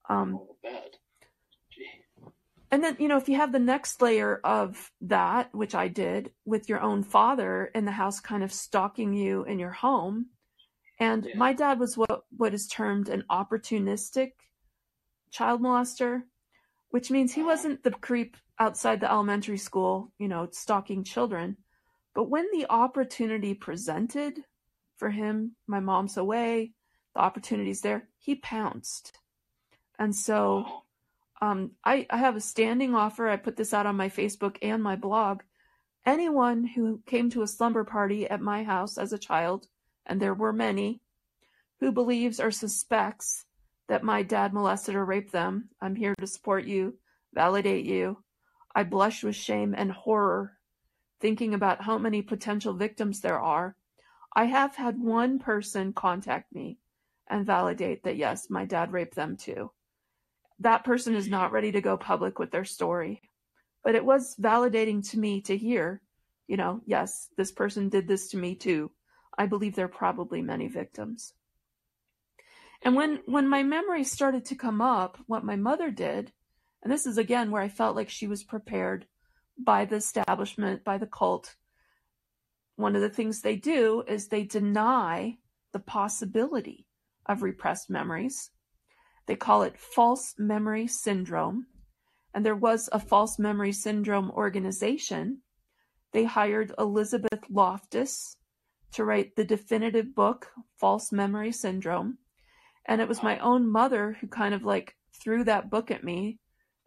um Oh, and then you know if you have the next layer of that which i did with your own father in the house kind of stalking you in your home and Yeah. my dad was what what is termed an opportunistic child molester which means he wasn't the creep outside the elementary school, you know, stalking children. But when the opportunity presented for him, my mom's away, the opportunity's there, he pounced. And so um, I, I have a standing offer. I put this out on my Facebook and my blog. Anyone who came to a slumber party at my house as a child, and there were many, who believes or suspects that my dad molested or raped them, I'm here to support you, validate you. I blush with shame and horror thinking about how many potential victims there are. I have had one person contact me and validate that yes, my dad raped them too. That person is not ready to go public with their story. But it was validating to me to hear, you know, yes, this person did this to me too. I believe there are probably many victims. And when when my memory started to come up, what my mother did, and this is again where I felt like she was prepared by the establishment, by the cult. One of the things they do is they deny the possibility of repressed memories. They call it false memory syndrome. And there was a false memory syndrome organization. They hired Elizabeth Loftus to write the definitive book, False Memory Syndrome. And it was my own mother who kind of like threw that book at me.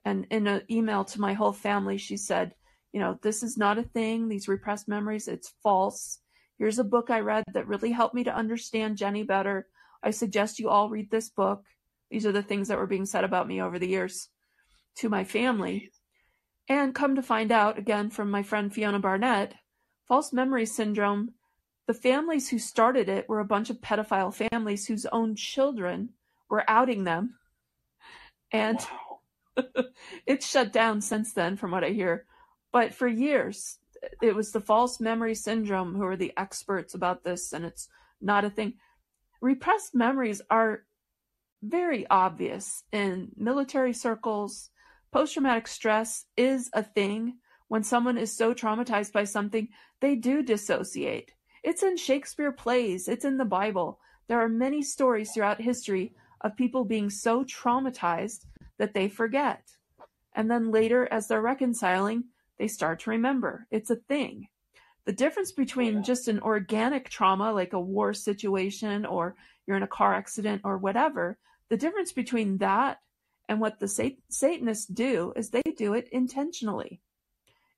And in an email to my whole family, she said, you know, this is not a thing, these repressed memories, it's false. Here's a book I read that really helped me to understand Jenny better. I suggest you all read this book. These are the things that were being said about me over the years to my family. And come to find out, again, from my friend Fiona Barnett, false memory syndrome, the families who started it were a bunch of pedophile families whose own children were outing them. And Wow. it's shut down since then, from what I hear. But for years, it was the false memory syndrome who are the experts about this, and it's not a thing. Repressed memories are very obvious in military circles. Post traumatic stress is a thing. When someone is so traumatized by something, they do dissociate. It's in Shakespeare plays, it's in the Bible. There are many stories throughout history of people being so traumatized that they forget. And then later, as they're reconciling, they start to remember. It's a thing. The difference between Yeah. just an organic trauma, like a war situation or you're in a car accident or whatever, the difference between that and what the Sat- Satanists do is they do it intentionally.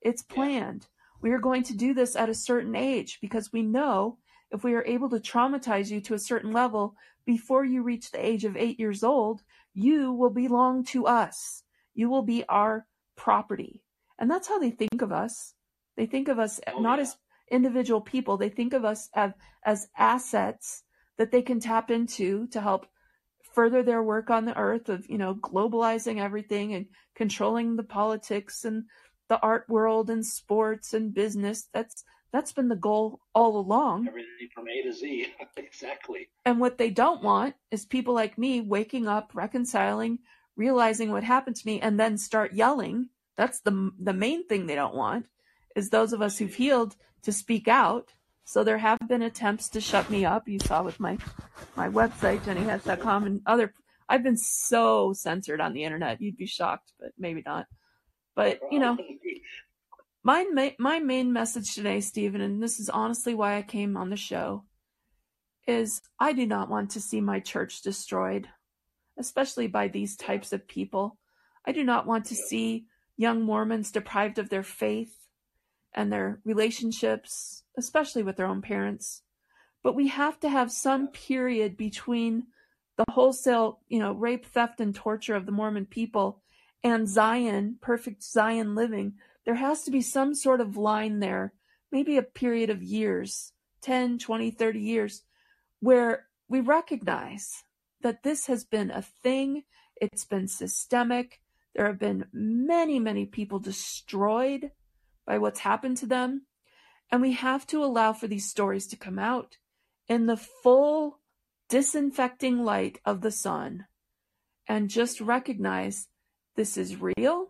It's planned. We are going to do this at a certain age because we know if we are able to traumatize you to a certain level before you reach the age of eight years old, you will belong to us. You will be our property. And that's how they think of us. They think of us Oh, not yeah. as individual people, they think of us as, as assets that they can tap into to help further their work on the earth of, you know, globalizing everything and controlling the politics and the art world and sports and business. That's that's been the goal all along. Everything from A to Z. exactly. And what they don't want is people like me waking up, reconciling, realizing what happened to me, and then start yelling. That's the the main thing they don't want is those of us who've healed to speak out. So there have been attempts to shut me up. You saw with my my website jennyhatch.com and other. I've been so censored on the internet. You'd be shocked, but maybe not. But you know, my my main message today, Stephen, and this is honestly why I came on the show, is I do not want to see my church destroyed, especially by these types of people. I do not want to see young Mormons deprived of their faith and their relationships, especially with their own parents. But we have to have some period between the wholesale, you know, rape, theft, and torture of the Mormon people and Zion, perfect Zion living. There has to be some sort of line there, maybe a period of years 10, 20, 30 years where we recognize that this has been a thing, it's been systemic. There have been many, many people destroyed by what's happened to them. And we have to allow for these stories to come out in the full disinfecting light of the sun and just recognize this is real.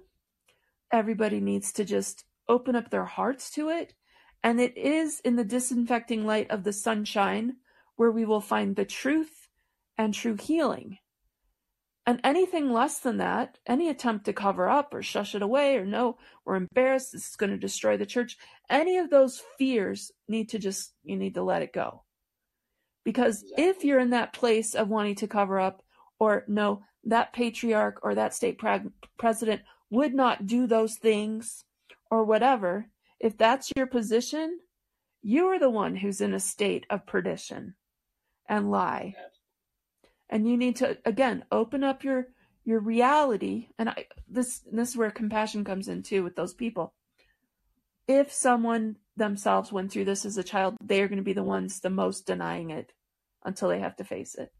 Everybody needs to just open up their hearts to it. And it is in the disinfecting light of the sunshine where we will find the truth and true healing. And anything less than that, any attempt to cover up or shush it away or no, we're embarrassed, this is going to destroy the church, any of those fears need to just, you need to let it go. Because if you're in that place of wanting to cover up or no, that patriarch or that state pre- president would not do those things or whatever, if that's your position, you are the one who's in a state of perdition and lie and you need to again open up your your reality. And I, this this is where compassion comes in too with those people. If someone themselves went through this as a child they are going to be the ones the most denying it until they have to face it.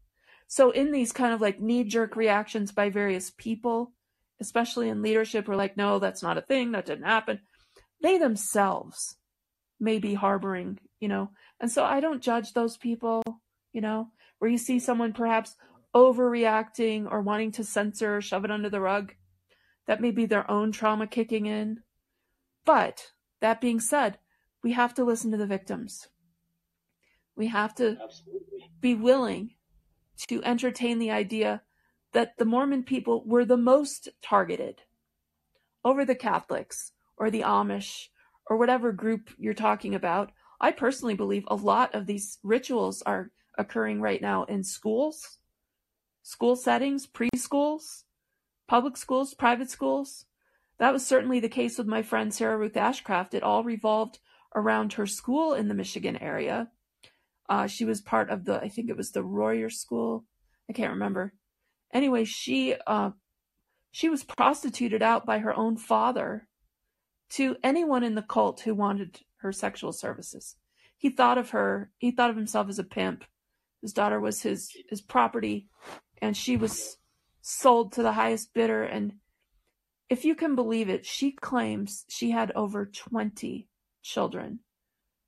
So in these kind of like knee jerk reactions by various people especially in leadership we're like no that's not a thing. That didn't happen. They themselves may be harboring you know? And so i don't judge those people you know where you see someone perhaps overreacting or wanting to censor or shove it under the rug. That may be their own trauma kicking in. But that being said, we have to listen to the victims. We have to Absolutely. be willing to entertain the idea that the Mormon people were the most targeted over the Catholics or the Amish or whatever group you're talking about. I personally believe a lot of these rituals are occurring right now in schools, school settings, preschools, public schools, private schools. That was certainly the case with my friend Sarah Ruth Ashcraft. It all revolved around her school in the Michigan area. Uh, she was part of the, I think it was the Royer School. I can't remember. Anyway, she uh, she was prostituted out by her own father to anyone in the cult who wanted her sexual services. He thought of her. He thought of himself as a pimp. His daughter was his his property, and she was sold to the highest bidder. And if you can believe it, she claims she had over twenty children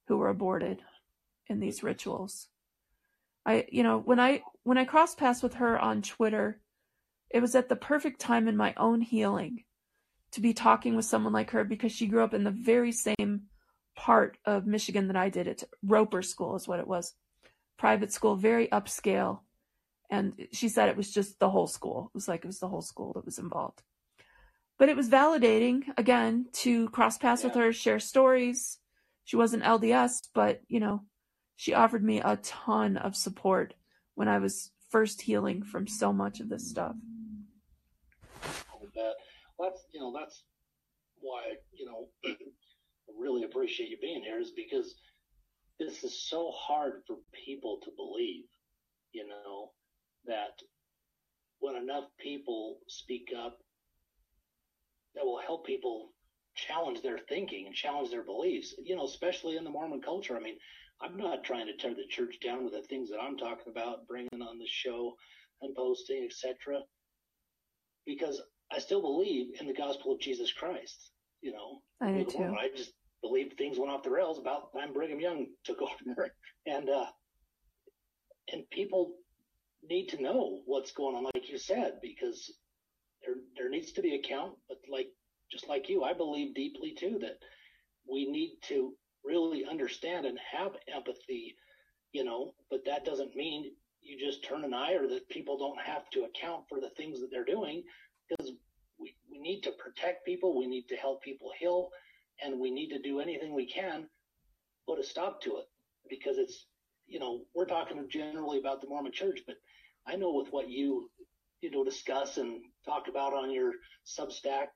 who were aborted in these rituals. I, you know, when I when I crossed paths with her on Twitter, it was at the perfect time in my own healing to be talking with someone like her because she grew up in the very same part of Michigan that I did. It's Roeper School is what it was. Private school, very upscale. And she said it was just the whole school. It was like it was the whole school that was involved. But it was validating, again, to cross paths with her, share stories. She wasn't LDS, but, you know, she offered me a ton of support when I was first healing from so much of this stuff. Well, that's you know that's why you know I really appreciate you being here is because this is so hard for people to believe. You know that when enough people speak up, that will help people challenge their thinking and challenge their beliefs. You know, especially in the Mormon culture. I mean, I'm not trying to tear the church down with the things that I'm talking about, bringing on the show and posting, etc. Because I still believe in the gospel of Jesus Christ. You know, I do too. I just believe things went off the rails about the time Brigham Young took over, and uh, and people need to know what's going on, like you said, because there there needs to be account. But like just like you, I believe deeply too that we need to really understand and have empathy, you know. But that doesn't mean you just turn an eye or that people don't have to account for the things that they're doing because we, we need to protect people, we need to help people heal, and we need to do anything we can put a stop to it because it's you know we're talking generally about the Mormon Church, but I know with what you you know discuss and talk about on your Substack,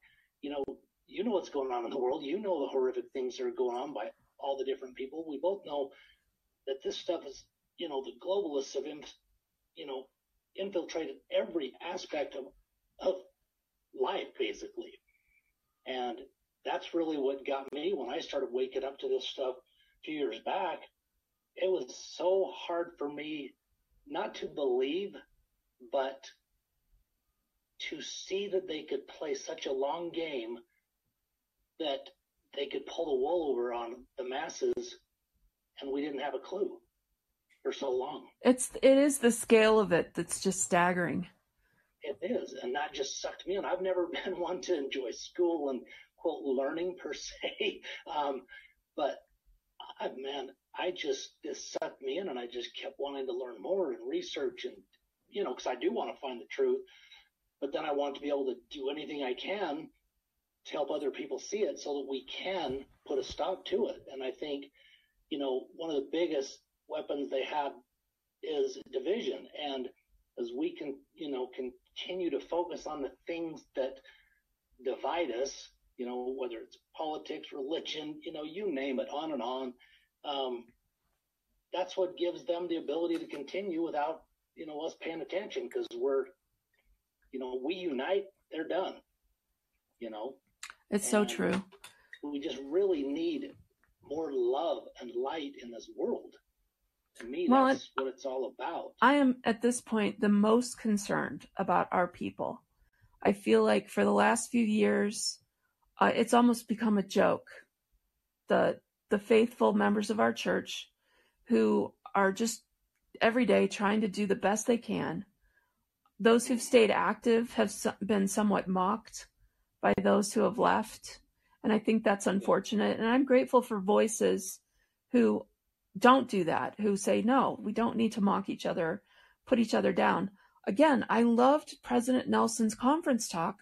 you know you know what's going on in the world. You know the horrific things that are going on by all the different people. We both know that this stuff is you know the globalists have you know infiltrated every aspect of of life basically, and that's really what got me when I started waking up to this stuff a few years back. It was so hard for me not to believe, but to see that they could play such a long game that they could pull the wool over on the masses and we didn't have a clue for so long. It's it is the scale of it that's just staggering. It is, and that just sucked me in. I've never been one to enjoy school and learning per se, um, but I, man, I just this sucked me in, and I just kept wanting to learn more and research, and you know, because I do want to find the truth, but then I want to be able to do anything I can to help other people see it, so that we can put a stop to it. And I think, you know, one of the biggest weapons they have is division, and as we can, you know, continue to focus on the things that divide us, you know, whether it's politics, religion, you know, you name it, on and on. Um, that's what gives them the ability to continue without you know us paying attention because we're you know we unite they're done you know? It's and so true. we just really need more love and light in this world. To me well, that's what it's all about. I am at this point the most concerned about our people. I feel like for the last few years uh, it's almost become a joke the the faithful members of our church who are just every day trying to do the best they can. Those who've stayed active have been somewhat mocked by those who have left. And I think that's unfortunate. And I'm grateful for voices who don't do that, who say, no, we don't need to mock each other, put each other down. Again, I loved President Nelson's conference talk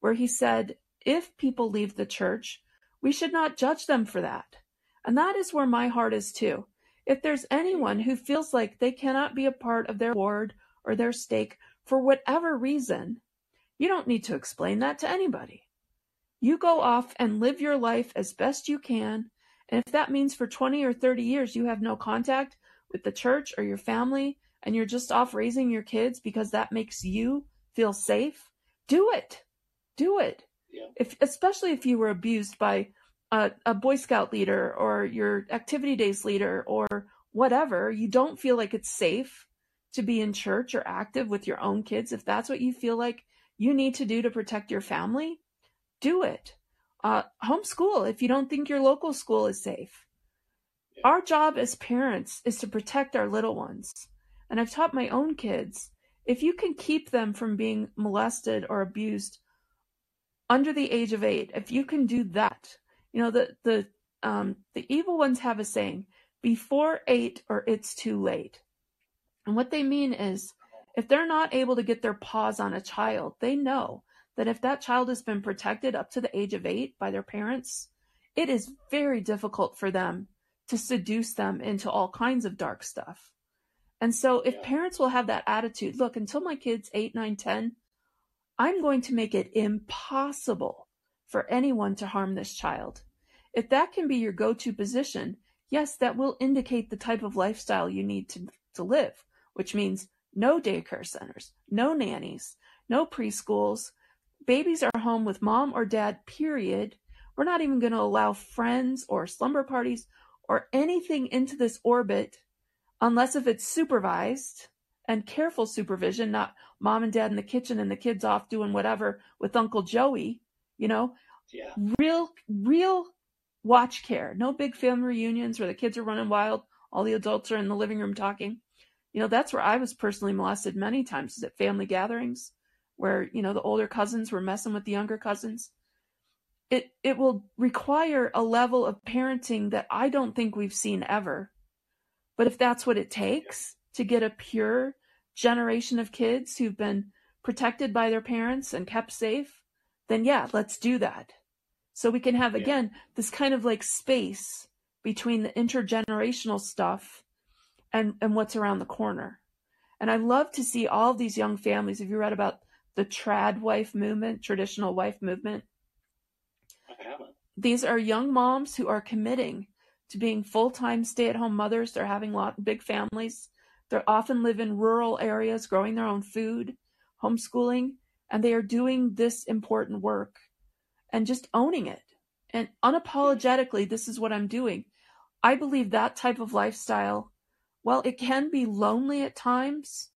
where he said, if people leave the church, we should not judge them for that. And that is where my heart is too. If there's anyone who feels like they cannot be a part of their ward or their stake for whatever reason, you don't need to explain that to anybody. You go off and live your life as best you can. And if that means for 20 or 30 years you have no contact with the church or your family and you're just off raising your kids because that makes you feel safe, do it. Do it. Yeah. If especially if you were abused by a, a Boy Scout leader or your activity days leader or whatever, you don't feel like it's safe to be in church or active with your own kids, if that's what you feel like you need to do to protect your family, do it. Uh, homeschool if you don't think your local school is safe. Our job as parents is to protect our little ones. And I've taught my own kids if you can keep them from being molested or abused under the age of eight, if you can do that, you know, the the um, the evil ones have a saying: "Before eight, or it's too late." And what they mean is, if they're not able to get their paws on a child, they know that if that child has been protected up to the age of eight by their parents, it is very difficult for them to seduce them into all kinds of dark stuff. And so if yeah. parents will have that attitude, look, until my kid's eight, nine, ten, I'm going to make it impossible for anyone to harm this child. If that can be your go to position, yes, that will indicate the type of lifestyle you need to, to live, which means no daycare centers, no nannies, no preschools. Babies are home with mom or dad, period. We're not even going to allow friends or slumber parties or anything into this orbit unless if it's supervised and careful supervision, not mom and dad in the kitchen and the kids off doing whatever with Uncle Joey, you know? Yeah. Real, real watch care. No big family reunions where the kids are running wild. All the adults are in the living room talking. You know, that's where I was personally molested many times is at family gatherings where, you know, the older cousins were messing with the younger cousins. It, it will require a level of parenting that I don't think we've seen ever. But if that's what it takes to get a pure generation of kids who've been protected by their parents and kept safe, then yeah, let's do that. So we can have, Yeah. again, this kind of like space between the intergenerational stuff and, and what's around the corner. And I love to see all of these young families. Have you read about the trad wife movement, traditional wife movement? I haven't. These are young moms who are committing to being full-time stay-at-home mothers. They're having lot big families. They often live in rural areas, growing their own food, homeschooling, and they are doing this important work and just owning it. And unapologetically, this is what I'm doing. I believe that type of lifestyle, well, it can be lonely at times,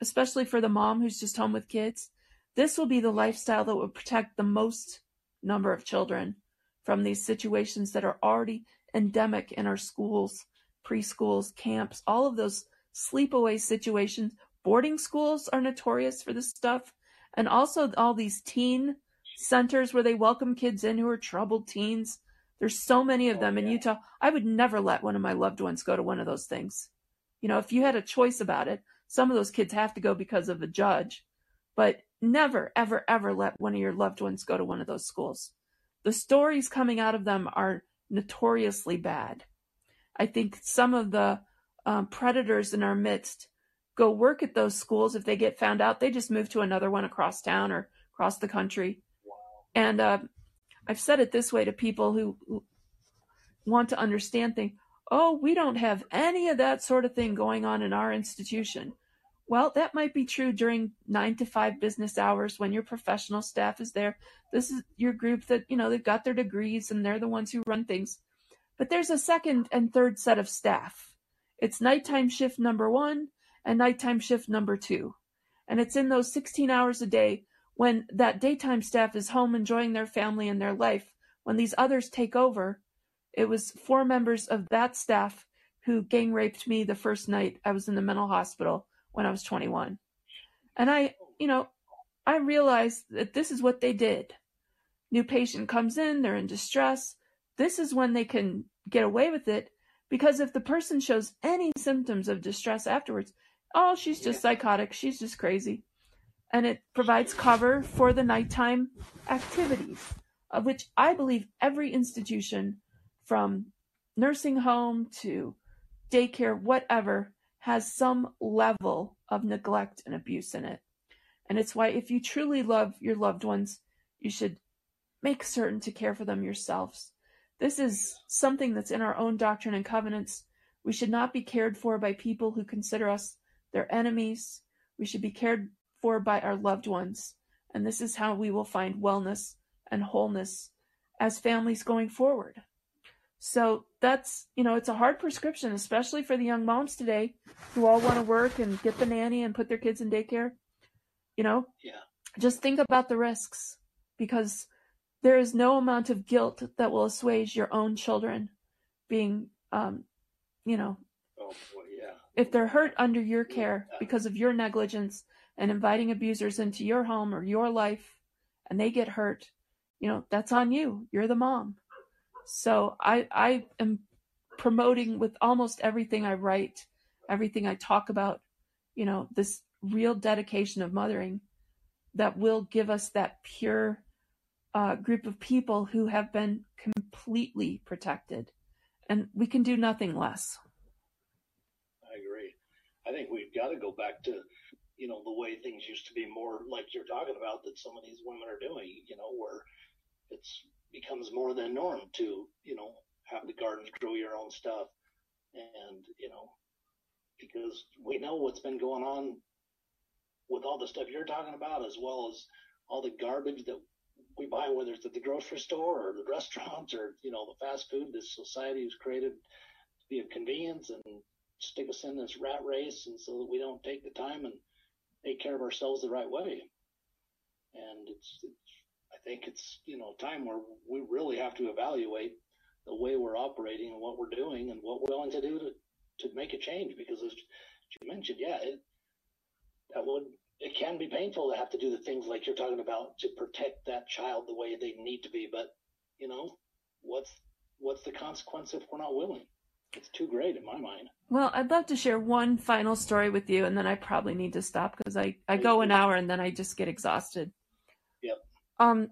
especially for the mom who's just home with kids. This will be the lifestyle that will protect the most number of children from these situations that are already endemic in our schools, preschools, camps, all of those sleepaway situations. Boarding schools are notorious for this stuff. And also all these teen centers where they welcome kids in who are troubled teens. There's so many of Oh, them in. Utah. I would never let one of my loved ones go to one of those things. You know, if you had a choice about it, some of those kids have to go because of a judge, but never, ever, ever let one of your loved ones go to one of those schools. The stories coming out of them are notoriously bad. I think some of the um, predators in our midst go work at those schools. If they get found out, they just move to another one across town or across the country. And uh, I've said it this way to people who, who want to understand things. Oh, we don't have any of that sort of thing going on in our institution. Well, that might be true during nine to five business hours when your professional staff is there. This is your group that, you know, they've got their degrees and they're the ones who run things. But there's a second and third set of staff. It's nighttime shift number one and nighttime shift number two. And it's in those 16 hours a day when that daytime staff is home enjoying their family and their life. When these others take over, it was four members of that staff who gang raped me the first night I was in the mental hospital when I was 21. And I, you know, I realized that this is what they did. New patient comes in, they're in distress. This is when they can get away with it because if the person shows any symptoms of distress afterwards, oh, she's just psychotic, she's just crazy. And it provides cover for the nighttime activities, of which I believe every institution, from nursing home to daycare, whatever, has some level of neglect and abuse in it. And it's why, if you truly love your loved ones, you should make certain to care for them yourselves. This is something that's in our own doctrine and covenants. We should not be cared for by people who consider us their enemies. We should be cared for by our loved ones. And this is how we will find wellness and wholeness as families going forward. So that's, you know, it's a hard prescription, especially for the young moms today who all want to work and get the nanny and put their kids in daycare. You know, Yeah. just think about the risks because there is no amount of guilt that will assuage your own children being, um, you know, Oh boy, yeah. if they're hurt under your care because of your negligence and inviting abusers into your home or your life and they get hurt, you know, that's on you. You're the mom. So I I am promoting with almost everything I write, everything I talk about, you know, this real dedication of mothering that will give us that pure uh, group of people who have been completely protected. And we can do nothing less. I agree. I think we've got to go back to, you know, the way things used to be more like you're talking about that some of these women are doing, you know, where it's becomes more than norm to, you know, have the gardens grow your own stuff. And, you know, because we know what's been going on with all the stuff you're talking about, as well as all the garbage that we buy, whether it's at the grocery store or the restaurants or, you know, the fast food this society has created to be of convenience and stick us in this rat race. And so that we don't take the time and take care of ourselves the right way. And it's, it's I think it's, you know, time where we really have to evaluate the way we're operating and what we're doing and what we're willing to do to, to make a change. Because as you mentioned, yeah, it, that would, it can be painful to have to do the things like you're talking about to protect that child the way they need to be. But, you know, what's, what's the consequence if we're not willing? It's too great in my mind. Well, I'd love to share one final story with you, and then I probably need to stop because I, I go an hour and then I just get exhausted. Yep. Um,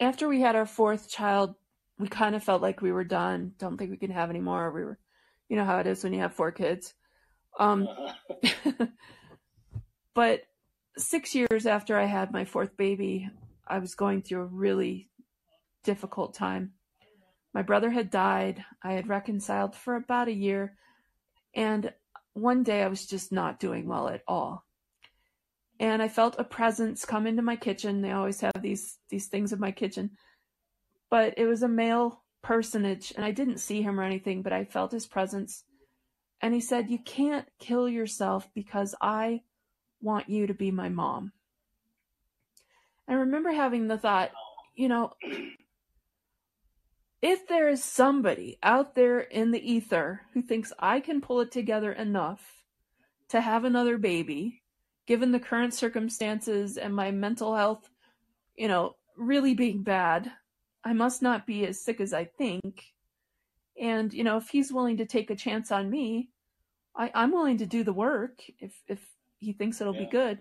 after we had our fourth child, we kind of felt like we were done. Don't think we can have any more. We were, you know how it is when you have four kids. Um, uh-huh. but six years after I had my fourth baby, I was going through a really difficult time. My brother had died. I had reconciled for about a year. And one day I was just not doing well at all. And I felt a presence come into my kitchen. They always have these these things in my kitchen. But it was a male personage and I didn't see him or anything, but I felt his presence. And he said, "You can't kill yourself because I want you to be my mom." I remember having the thought, you know, if there is somebody out there in the ether who thinks I can pull it together enough to have another baby, given the current circumstances and my mental health, you know, really being bad, I must not be as sick as I think. And, you know, if he's willing to take a chance on me, I, I'm willing to do the work if, if he thinks it'll yeah. be good.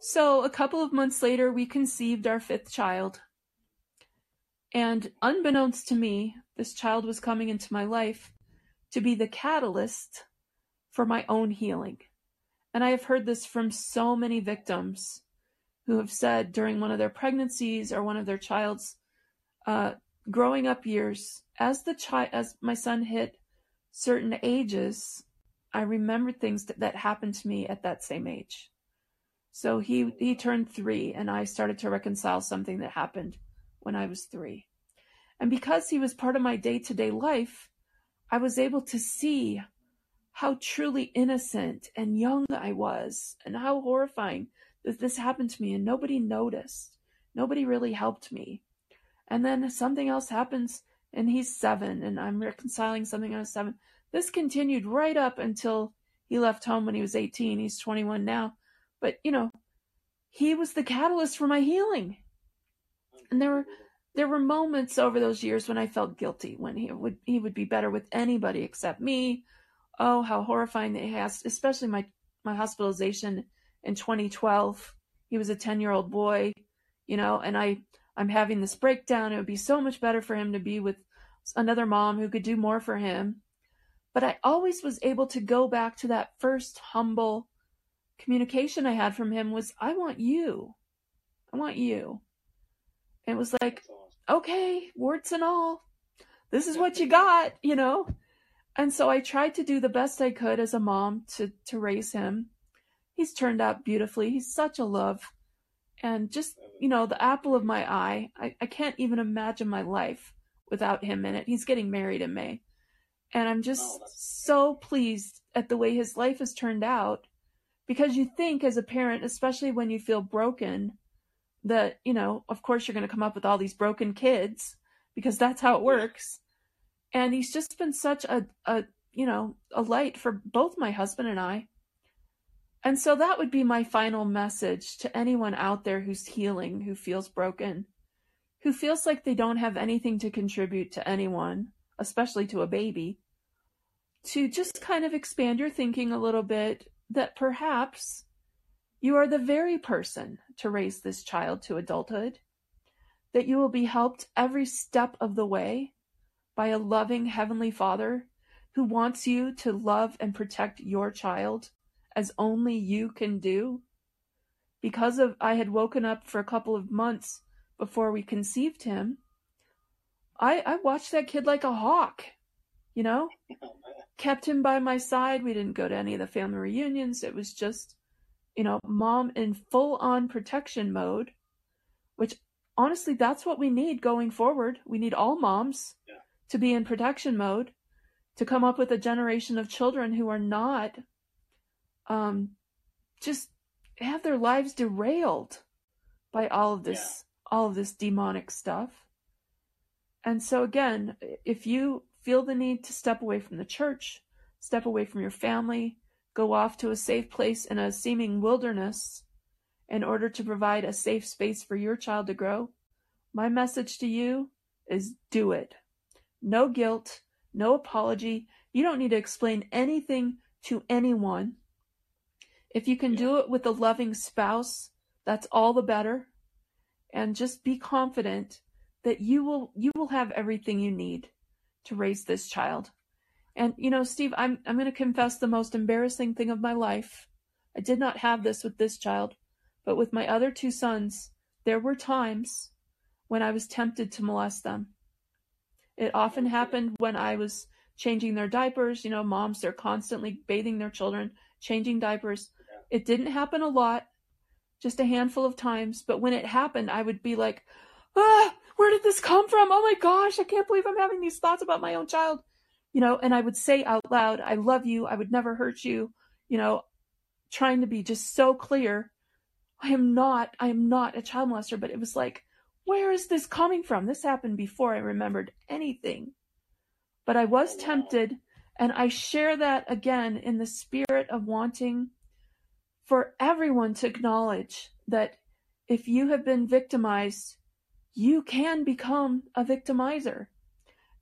So a couple of months later, we conceived our fifth child. And unbeknownst to me, this child was coming into my life to be the catalyst for my own healing. And I have heard this from so many victims who have said during one of their pregnancies or one of their child's uh, growing up years, as the child, as my son hit certain ages, I remembered things that, that happened to me at that same age. So he he turned three, and I started to reconcile something that happened when I was three. And because he was part of my day to day life, I was able to see how truly innocent and young I was and how horrifying that this happened to me and nobody noticed. Nobody really helped me. And then something else happens and he's seven and I'm reconciling something I was seven. This continued right up until he left home when he was 18. He's 21 now. But, you know, he was the catalyst for my healing. And there were there were moments over those years when I felt guilty when he would he would be better with anybody except me. Oh, how horrifying it has, especially my my hospitalization in 2012. He was a 10 year old boy, you know, and I I'm having this breakdown. It would be so much better for him to be with another mom who could do more for him. But I always was able to go back to that first humble communication I had from him was I want you. I want you. And it was like okay, warts and all, this is what you got, you know? And so I tried to do the best I could as a mom to, to raise him. He's turned out beautifully. He's such a love. And just, you know, the apple of my eye. I, I can't even imagine my life without him in it. He's getting married in May. And I'm just oh, so pleased at the way his life has turned out because you think as a parent, especially when you feel broken, that, you know, of course you're going to come up with all these broken kids because that's how it works. And he's just been such a, a, you know, a light for both my husband and I. And so that would be my final message to anyone out there who's healing, who feels broken, who feels like they don't have anything to contribute to anyone, especially to a baby, to just kind of expand your thinking a little bit that perhaps you are the very person to raise this child to adulthood, that you will be helped every step of the way by a loving Heavenly Father who wants you to love and protect your child as only you can do. Because of I had woken up for a couple of months before we conceived him, I, I watched that kid like a hawk, you know? Kept him by my side. We didn't go to any of the family reunions. It was just, you know, mom in full on protection mode, which honestly, that's what we need going forward. We need all moms Yeah. to be in protection mode to come up with a generation of children who are not um, just have their lives derailed by all of this all of this demonic stuff. And so again, if you feel the need to step away from the church, step away from your family, go off to a safe place in a seeming wilderness in order to provide a safe space for your child to grow, my message to you is do it. No guilt, no apology. You don't need to explain anything to anyone. If you can Yeah. do it with a loving spouse, that's all the better. And just be confident that you will you will have everything you need to raise this child. And you know, Steve, I'm I'm going to confess the most embarrassing thing of my life. I did not have this with this child, but with my other two sons, there were times when I was tempted to molest them. It often happened when I was changing their diapers. You know, moms, they're constantly bathing their children, changing diapers. It didn't happen a lot, just a handful of times. But when it happened, I would be like, ah, where did this come from? Oh my gosh, I can't believe I'm having these thoughts about my own child. You know, and I would say out loud, I love you. I would never hurt you. You know, trying to be just so clear. I am not, I am not a child molester, but it was like, where is this coming from? This happened before I remembered anything. But I was tempted, and I share that again in the spirit of wanting for everyone to acknowledge that if you have been victimized, you can become a victimizer.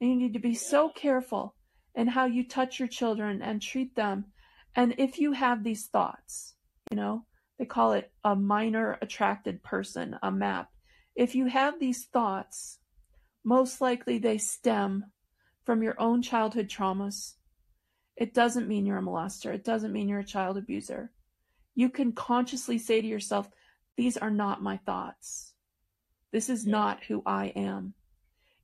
And you need to be so careful in how you touch your children and treat them. And if you have these thoughts, you know, they call it a minor attracted person, a map. If you have these thoughts, most likely they stem from your own childhood traumas. It doesn't mean you're a molester. It doesn't mean you're a child abuser. You can consciously say to yourself, these are not my thoughts. This is Yeah. not who I am.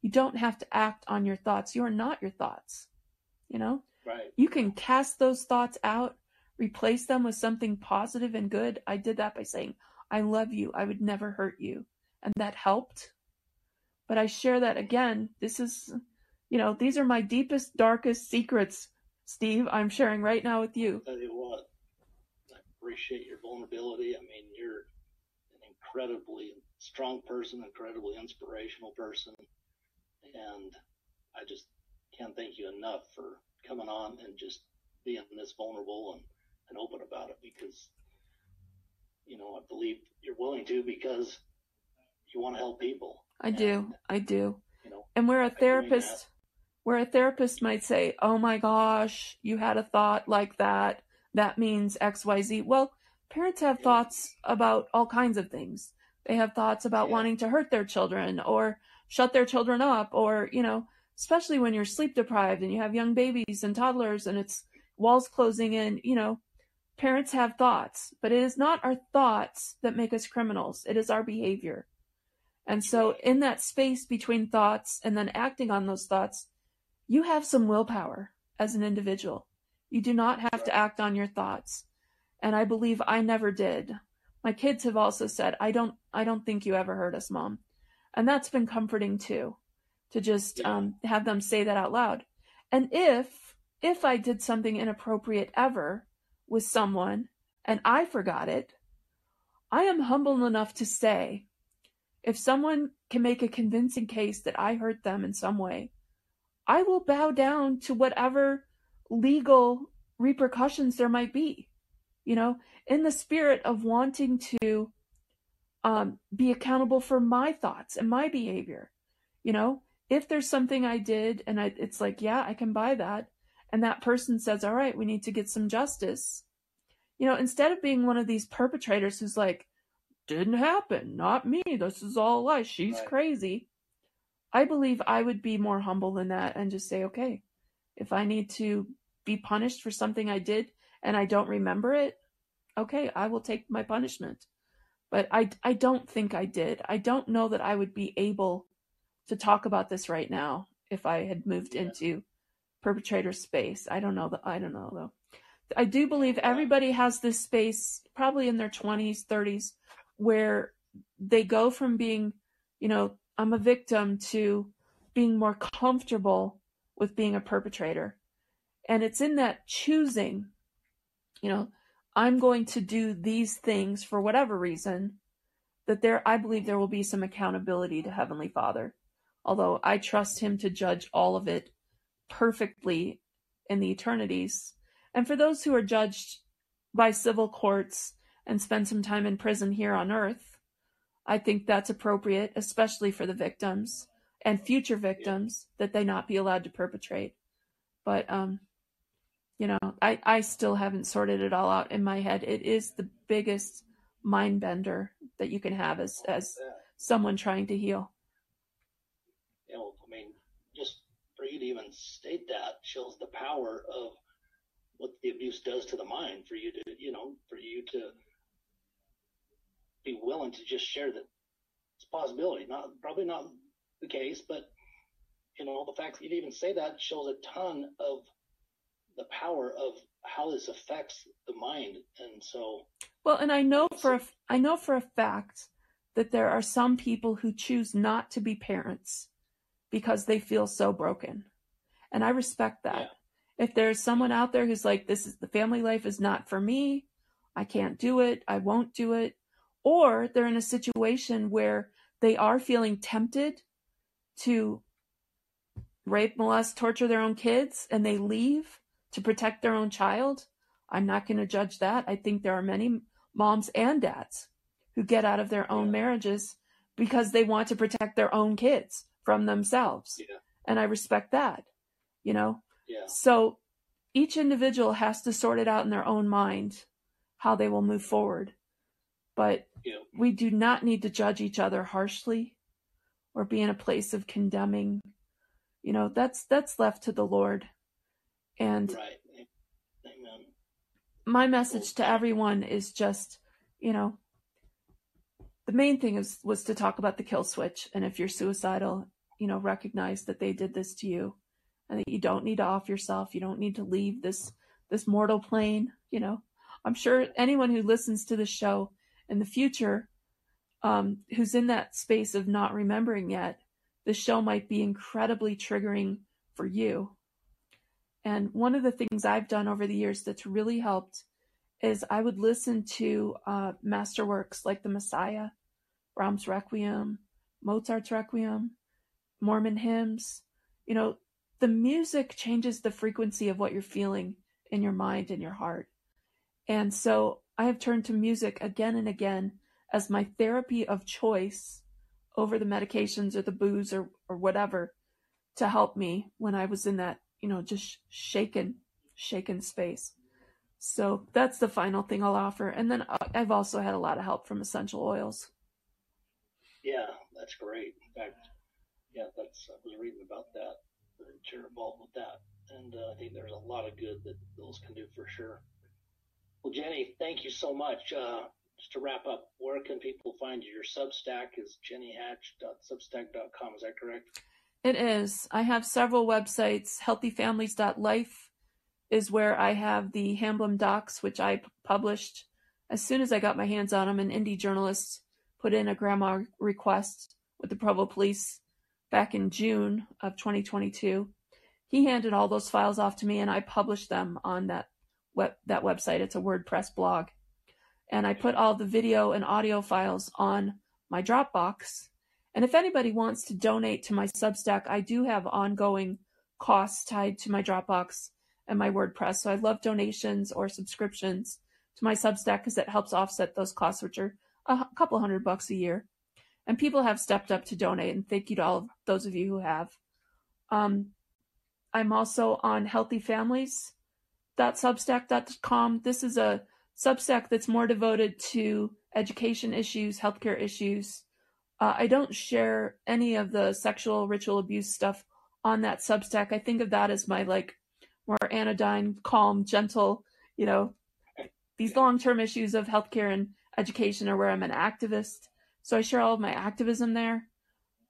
You don't have to act on your thoughts. You are not your thoughts. You know, Right. you can cast those thoughts out, replace them with something positive and good. I did that by saying, I love you. I would never hurt you. And that helped. But I share that again. This is, you know, these are my deepest, darkest secrets, Steve, I'm sharing right now with you. tell you what, I appreciate your vulnerability. I mean, you're an incredibly strong person, incredibly inspirational person, and I just can't thank you enough for coming on and just being this vulnerable and, and open about it because, you know, I believe you're willing to because you want to help people. I do. I do. you know, And where a therapist, where a therapist might say, "Oh my gosh, you had a thought like that. That means X, Y, Z." Well, parents have Yeah. thoughts about all kinds of things. They have thoughts about Yeah. wanting to hurt their children or shut their children up, or you know, especially when you're sleep deprived and you have young babies and toddlers and it's walls closing in. You know, parents have thoughts, but it is not our thoughts that make us criminals. It is our behavior. And so, in that space between thoughts and then acting on those thoughts, you have some willpower as an individual. You do not have to act on your thoughts. And I believe I never did. My kids have also said, I don't, I don't think you ever hurt us, mom. And that's been comforting too, to just um, have them say that out loud. And if, if I did something inappropriate ever with someone and I forgot it, I am humble enough to say, if someone can make a convincing case that I hurt them in some way, I will bow down to whatever legal repercussions there might be. You know, in the spirit of wanting to um, be accountable for my thoughts and my behavior. You know, if there's something I did and I, it's like, yeah, I can buy that, and that person says, all right, we need to get some justice. You know, instead of being one of these perpetrators who's like, didn't happen, not me, this is all a lie, she's Right. crazy. I believe I would be more humble than that and just say, okay, if I need to be punished for something I did and I don't remember it, okay, I will take my punishment. but I, I don't think I did. I don't know that I would be able to talk about this right now if I had moved Yeah. into perpetrator space. I don't know that I don't know though. I do believe everybody has this space probably in their 20s, 30s where they go from being, you know, I'm a victim to being more comfortable with being a perpetrator. And it's in that choosing, you know, I'm going to do these things for whatever reason that there I believe there will be some accountability to Heavenly Father. Although I trust him to judge all of it perfectly in the eternities. And for those who are judged by civil courts and spend some time in prison here on earth, I think that's appropriate, especially for the victims and future victims, that they not be allowed to perpetrate. But um, you know, I, I still haven't sorted it all out in my head. It is the biggest mind bender that you can have as as someone trying to heal. You know, I mean, just for you to even state that shows the power of what the abuse does to the mind for you to, you know, for you to be willing to just share that it's a possibility. Not probably not the case, but you know, the fact that you'd even say that shows a ton of the power of how this affects the mind. And so, Well, and I know for a, I know for a fact that there are some people who choose not to be parents because they feel so broken. And I respect that. If there's someone out there who's like this is the family life is not for me, I can't do it, I won't do it, or they're in a situation where they are feeling tempted to rape, molest, torture their own kids and they leave to protect their own child, I'm not going to judge that. I think there are many moms and dads who get out of their own Yeah. marriages because they want to protect their own kids from themselves. yeah, And I respect that, you know? yeah, So each individual has to sort it out in their own mind how they will move forward. But yeah, we do not need to judge each other harshly or be in a place of condemning. You know, that's that's left to the Lord. And right. My message to everyone is just, you know, the main thing is was to talk about the kill switch and if you're suicidal, you know, recognize that they did this to you and that you don't need to off yourself, you don't need to leave this this mortal plane, you know. I'm sure anyone who listens to the show in the future um who's in that space of not remembering yet, the show might be incredibly triggering for you. And one of the things I've done over the years that's really helped is I would listen to uh, masterworks like The Messiah, Brahms' Requiem, Mozart's Requiem, Mormon hymns. You know, the music changes the frequency of what you're feeling in your mind and your heart. And so I have turned to music again and again as my therapy of choice over the medications or the booze or, or whatever to help me when I was in that, you know, just shaken, shaken space. So that's the final thing I'll offer. And then uh, I've also had a lot of help from essential oils. Yeah, that's great. In fact, yeah, that's I was reading about that. You're involved with that, and uh, I think there's a lot of good that those can do for sure. Well, Jenny, thank you so much. Uh, just to wrap up, where can people find you? Your Substack is jennyhatch.substack.com. Is that correct? It is. I have several websites. Healthyfamilies.life is where I have the Hamblin docs, which I published as soon as I got my hands on them. An indie journalist put in a GRAMA request with the Provo Police back in June of 2022. He handed all those files off to me, and I published them on that web that website. It's a WordPress blog, and I put all the video and audio files on my Dropbox. And if anybody wants to donate to my Substack, I do have ongoing costs tied to my Dropbox and my WordPress. So I love donations or subscriptions to my Substack because it helps offset those costs, which are a couple hundred bucks a year. And people have stepped up to donate, and thank you to all of those of you who have. Um, I'm also on healthyfamilies.substack.com. This is a Substack that's more devoted to education issues, healthcare issues. Uh, I don't share any of the sexual ritual abuse stuff on that Substack. I think of that as my like more anodyne, calm, gentle, you know, these long term issues of healthcare and education or where I'm an activist. So I share all of my activism there.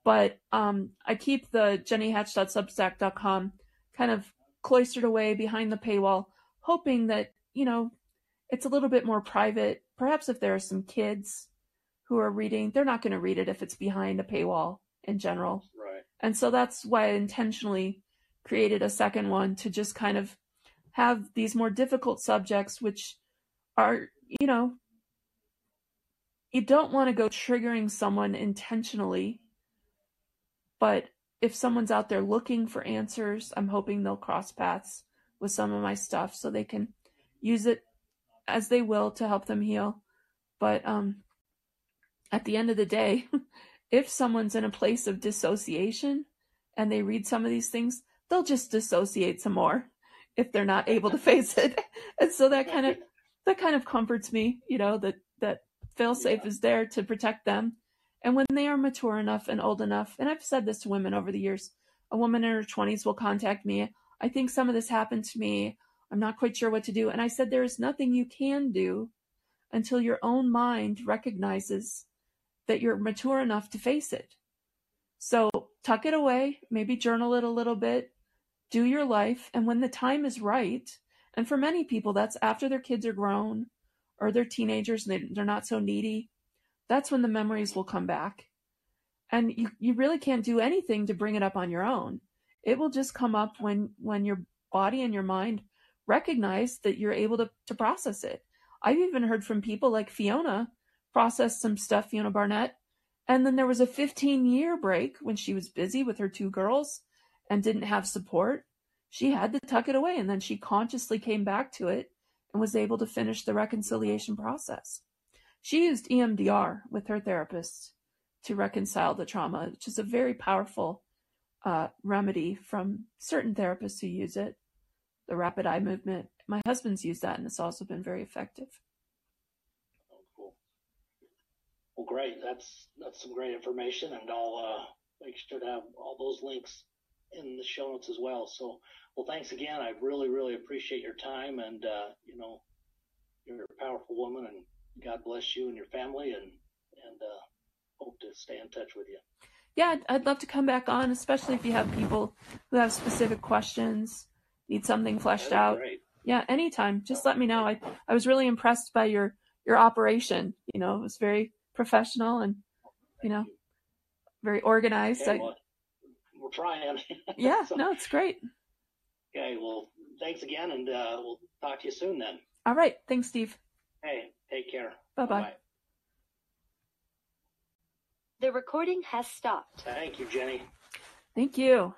But um, I keep the jennyhatch.substack.com kind of cloistered away behind the paywall, hoping that, you know, it's a little bit more private. Perhaps if there are some kids who are reading, they're not going to read it if it's behind a paywall in general. Right. And so that's why I intentionally created a second one to just kind of have these more difficult subjects, which are, you know, you don't want to go triggering someone intentionally, but if someone's out there looking for answers, I'm hoping they'll cross paths with some of my stuff so they can use it as they will to help them heal. But um, at the end of the day, if someone's in a place of dissociation and they read some of these things, they'll just dissociate some more if they're not able to face it. And so that kind of that kind of comforts me, you know, that that failsafe yeah. is there to protect them. And when they are mature enough and old enough, and I've said this to women over the years, a woman in her 20s will contact me. I think some of this happened to me. I'm not quite sure what to do. And I said, there is nothing you can do until your own mind recognizes that you're mature enough to face it. So tuck it away, maybe journal it a little bit, do your life. And when the time is right, and for many people, that's after their kids are grown or they're teenagers and they, they're not so needy, that's when the memories will come back. And you, you really can't do anything to bring it up on your own. It will just come up when, when your body and your mind recognize that you're able to, to process it. I've even heard from people like Fiona process some stuff, Fiona Barnett. And then there was a 15 year break when she was busy with her two girls and didn't have support. She had to tuck it away and then she consciously came back to it and was able to finish the reconciliation process. She used EMDR with her therapist to reconcile the trauma, which is a very powerful uh, remedy from certain therapists who use it the rapid eye movement. My husband's used that, and it's also been very effective. Oh, cool. Well, great. That's that's some great information, and I'll uh, make sure to have all those links in the show notes as well. So, well, thanks again. I really, really appreciate your time, and uh, you know, you're a powerful woman, and God bless you and your family, and and uh, hope to stay in touch with you. Yeah, I'd, love to come back on, especially if you have people who have specific questions need something fleshed out, great. yeah, anytime. Just let me know. I I was really impressed by your your operation. You know, it was very professional and you know very organized. Okay, well, we're trying. yeah, so, no, it's great. Okay, well, thanks again, and uh, we'll talk to you soon then. All right, thanks, Steve. Hey, take care. Bye bye. The recording has stopped. Thank you, Jenny. Thank you.